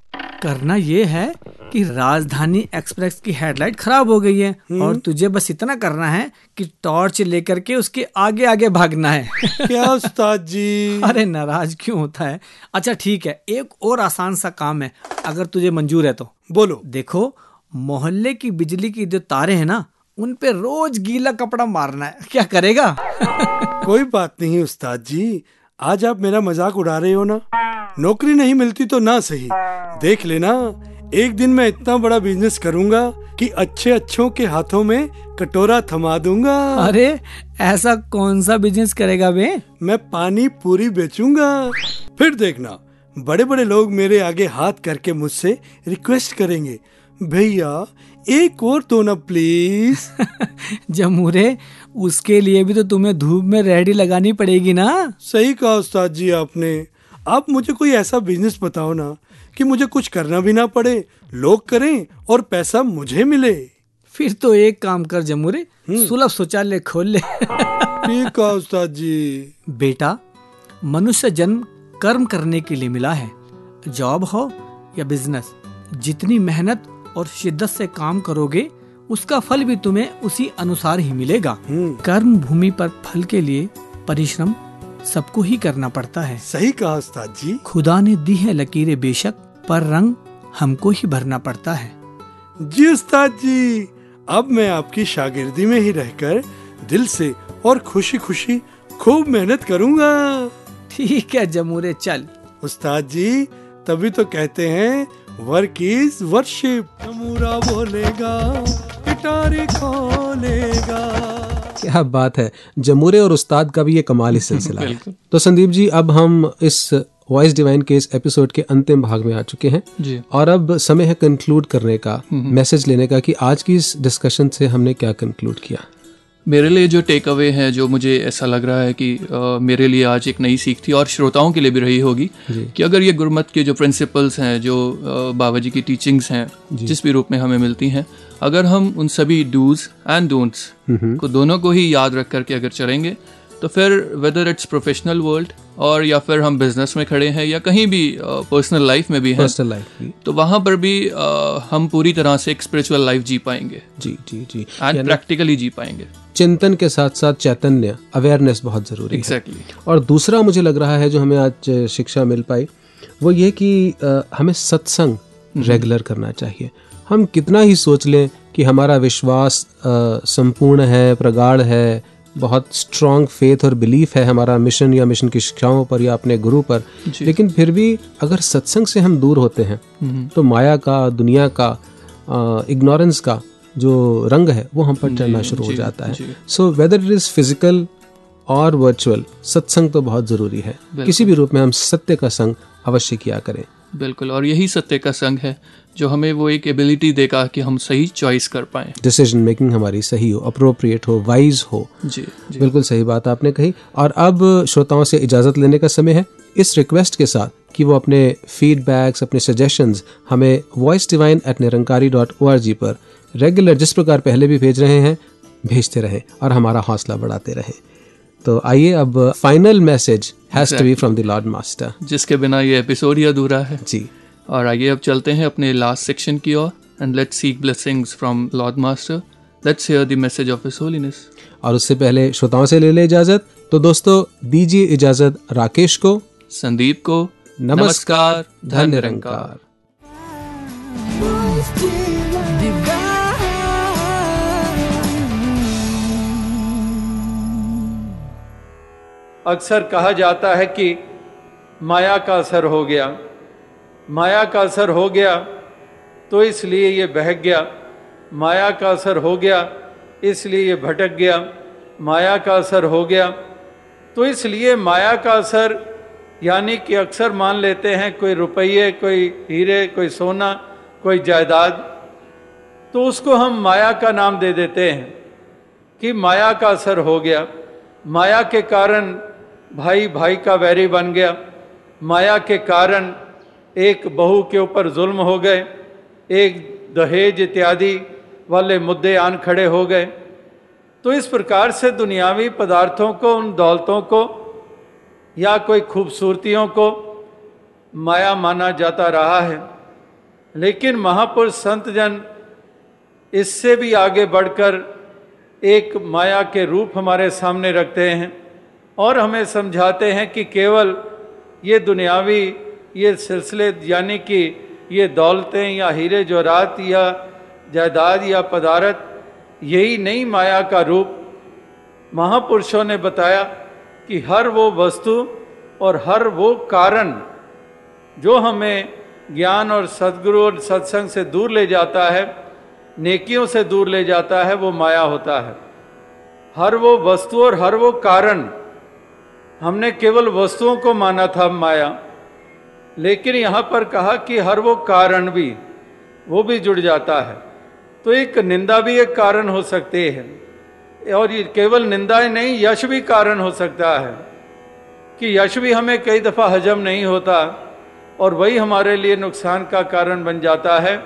करना ये है कि राजधानी एक्सप्रेस की हेडलाइट खराब हो गई है। और तुझे बस इतना करना है कि टॉर्च लेकर के उसके आगे आगे भागना है। क्या उस्ताद जी? अरे नाराज़ क्यों होता है? अच्छा ठीक है एक और आसान सा काम है अगर तुझे मंजूर है तो। बोलो। देखो मोहल्ले की बिजली की जो तारे हैं ना उन पे रोज गीला कपड़ा मारना है। क्या करेगा? कोई बात नहीं उस्ताद जी आज आप मेरा मज़ाक उड़ा रहे हो ना? नौकरी नहीं मिलती तो ना सही। देख लेना एक दिन मैं इतना बड़ा बिज़नेस करूँगा कि अच्छे अच्छों के हाथों में कटोरा थमा दूँगा। अरे ऐसा कौन सा बिज़नेस करेगा बे? मैं पानी पूरी बेचूँगा। फिर देखना बड़े बड़े लोग मेरे आगे हाथ करके मुझसे रिक्वेस्ट करेंगे। भैया एक और तो ना प्लीज़ जमूरे उसके लिए भी तो तुम्हें धूप में रेडी लगानी पड़ेगी ना? सही कहा उस्ताद जी आपने। आप मुझे कोई ऐसा बिज़नेस बताओ ना कि मुझे कुछ करना भी ना पड़े लोग करें और पैसा मुझे मिले। फिर तो एक काम कर जमूरे सुलभ शौचालय खोल ले। ठीक कहा उस्ताद जी बेटा मनुष्य जन्म कर्म करने के लिए मिला है। जॉब हो या बिज़नेस जितनी मेहनत और शिद्दत से काम करोगे उसका फल भी तुम्हें उसी अनुसार ही मिलेगा। कर्म भूमि पर फल के लिए परिश्रम सबको ही करना पड़ता है। सही कहा उस्ताद जी। खुदा ने दी है लकीरें बेशक पर रंग हमको ही भरना पड़ता है। जी उस्ताद जी अब मैं आपकी शागिर्दी में ही रहकर दिल से और खुशी खुशी खूब मेहनत करूँगा। ठीक है जमूरे चल। उस्ताद जी तभी तो कहते हैं वर्क इज़ वर्शिप। जमूरा बोलेगा गिटारी खोलेगा। क्या बात है जमूरे और उस्ताद का भी ये कमाल ही सिलसिला है। तो संदीप जी अब हम इस वॉइस डिवाइन के इस एपिसोड के अंतिम भाग में आ चुके हैं। जी। और अब समय है कंक्लूड करने का मैसेज लेने का कि आज की इस डिस्कशन से हमने क्या कंक्लूड किया? मेरे लिए जो टेक अवे है जो मुझे ऐसा लग रहा है कि अ, मेरे लिए आज एक नई सीख थी और श्रोताओं के लिए भी रही होगी कि अगर ये गुरमत के जो प्रिंसिपल्स हैं जो बाबा जी की टीचिंग्स हैं जिस भी रूप में हमें मिलती हैं अगर हम उन सभी डूज एंड डोंट्स को दोनों को ही याद रख करके अगर चलेंगे तो फिर वेदर इट्स प्रोफेशनल वर्ल्ड और या फिर हम बिज़नेस में खड़े हैं या कहीं भी पर्सनल लाइफ में भी हैं पर्सनल लाइफ तो वहाँ पर भी अ, हम पूरी तरह से एक स्पिरिचुअल लाइफ जी पाएँगे। जी जी जी। एंड प्रैक्टिकली जी पाएँगे। चिंतन के साथ साथ चैतन्य अवेयरनेस बहुत ज़रूरी exactly. है और दूसरा मुझे लग रहा है जो हमें आज शिक्षा मिल पाई वो ये कि हमें सत्संग रेगुलर करना चाहिए। हम कितना ही सोच लें कि हमारा विश्वास संपूर्ण है प्रगाढ़ है बहुत स्ट्रांग फेथ और बिलीफ है हमारा मिशन या मिशन की शिक्षाओं पर या अपने गुरु पर लेकिन फिर भी अगर सत्संग से हम दूर होते हैं तो माया का दुनिया का इग्नोरेंस का जो रंग है वो हम पर चढ़ना शुरू हो जाता है। So whether it is physical और वर्चुअल सत्संग तो बहुत ज़रूरी है। किसी भी रूप में हम सत्य का संग अवश्य किया करें। बिल्कुल और यही सत्य का संग है जो हमें वो एक एबिलिटी देगा कि हम सही चॉइस कर पाए। डिसीज़न मेकिंग हमारी सही हो अप्रोप्रिएट हो वाइज हो। जी जी। बिल्कुल सही बात आपने कही। और अब श्रोताओं से इजाज़त लेने का समय है। इस रिक्वेस्ट के साथ कि वो अपने फीडबैक्स अपने सजेशंस हमें voice divine at Nirankari dot O R G पर रेगुलर जिस प्रकार पहले भी भेज रहे हैं भेजते रहें और हमारा हौसला बढ़ाते रहें। तो आइए अब final message has to be from the lord master जिसके बिना ये एपिसोड ही अधूरा है। जी। और आइए अब चलते हैं अपने लास्ट सेक्शन की ओर and let's seek blessings from lord master let's hear the message of his holiness और उससे पहले श्रोताओं से ले ले इजाज़त। तो दोस्तों दीजिए इजाज़त राकेश को। संदीप को। नमस्कार धन निरंकार अक्सर कहा जाता है कि माया का असर हो गया। माया का असर हो गया तो इसलिए ये बहक गया। माया का असर हो गया, इसलिए ये भटक गया। माया का असर हो गया तो इसलिए माया का असर, यानी कि अक्सर मान लेते हैं कोई रुपये, कोई हीरे, कोई सोना, कोई जायदाद तो उसको हम माया का नाम दे देते हैं कि माया का असर हो गया। माया के कारण भाई भाई का वैरी बन गया। माया के कारण एक बहू के ऊपर जुल्म हो गए। एक दहेज इत्यादि वाले मुद्दे आन खड़े हो गए। तो इस प्रकार से दुनियावी पदार्थों को, उन दौलतों को या कोई खूबसूरतियों को माया माना जाता रहा है। लेकिन महापुरुष संत जन इससे भी आगे बढ़कर एक माया के रूप हमारे सामने रखते हैं। और हमें समझाते हैं कि केवल ये दुनियावी, ये सिलसिले, यानी कि ये दौलतें या हीरे जवाहरात या जायदाद या पदारत, यही नहीं माया का रूप। महापुरुषों ने बताया कि हर वो वस्तु और हर वो कारण जो हमें ज्ञान और सदगुरु और सत्संग से दूर ले जाता है, नेकियों से दूर ले जाता है, वो माया होता है। हर वो वस्तु और हर वो कारण हमने केवल वस्तुओं को माना था माया, लेकिन यहाँ पर कहा कि हर वो कारण भी, वो भी जुड़ जाता है। तो एक निंदा भी एक कारण हो सकती है, और ये केवल निंदा ही नहीं, यश भी कारण हो सकता है, कि यश भी हमें कई दफ़ा हजम नहीं होता, और वही हमारे लिए नुकसान का कारण बन जाता है,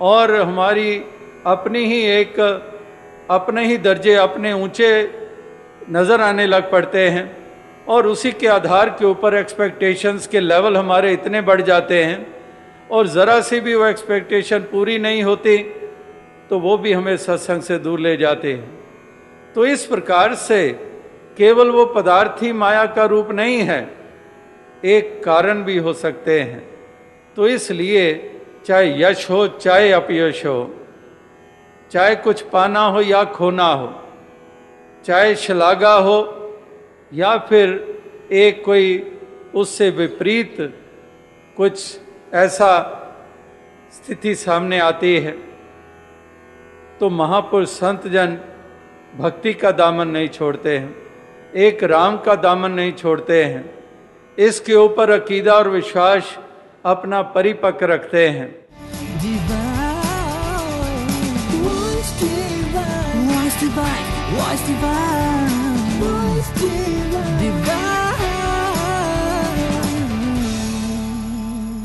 और हमारी अपनी ही एक, अपने ही दर्जे, अपने ऊँचे नज़र आने लग पड़ते हैं। और उसी के आधार के ऊपर एक्सपेक्टेशंस के लेवल हमारे इतने बढ़ जाते हैं और ज़रा सी भी वो एक्सपेक्टेशन पूरी नहीं होती तो वो भी हमें सत्संग से दूर ले जाते हैं। तो इस प्रकार से केवल वो पदार्थ ही माया का रूप नहीं है, एक कारण भी हो सकते हैं। तो इसलिए चाहे यश हो, चाहे अपयश हो, चाहे कुछ पाना हो या खोना हो, चाहे शलागा हो या फिर एक कोई उससे विपरीत कुछ ऐसा स्थिति सामने आती है तो महापुरुष संत जन भक्ति का दामन नहीं छोड़ते हैं। एक राम का दामन नहीं छोड़ते हैं। इसके ऊपर अकीदा और विश्वास अपना परिपक्व रखते हैं। Divine.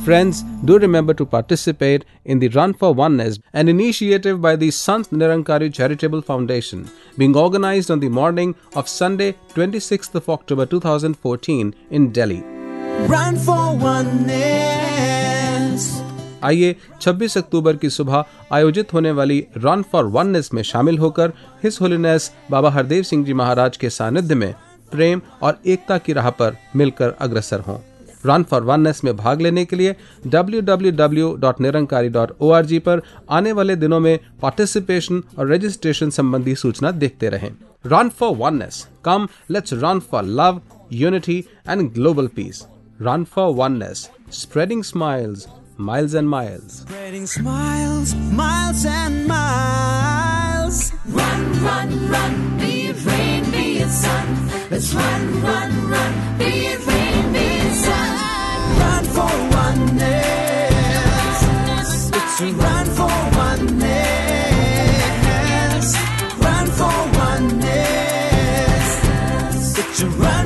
Friends, do remember to participate in the Run for Oneness, an initiative by the Sant Nirankari Charitable Foundation, being organized on the morning of Sunday, 26th of October 2014 in Delhi. Run for oneness. आइए 26 अक्टूबर की सुबह आयोजित होने वाली run for oneness में शामिल होकर his holiness Baba Hardev Singh ji Maharaj के सानिध्य में प्रेम और एकता की राह पर मिलकर अग्रसर हों रन फॉर वननेस में भाग लेने के लिए www.nirankari.org पर आने वाले दिनों में पार्टिसिपेशन और रजिस्ट्रेशन संबंधी सूचना देखते रहें run for oneness come let's run for love unity and global peace run for oneness spreading smiles miles and miles. Spreading smiles, miles and miles. Run, run, run, be it rain, be it sun. Let's run, run, run. Sweet. Run for oneness. Run for oneness. A run.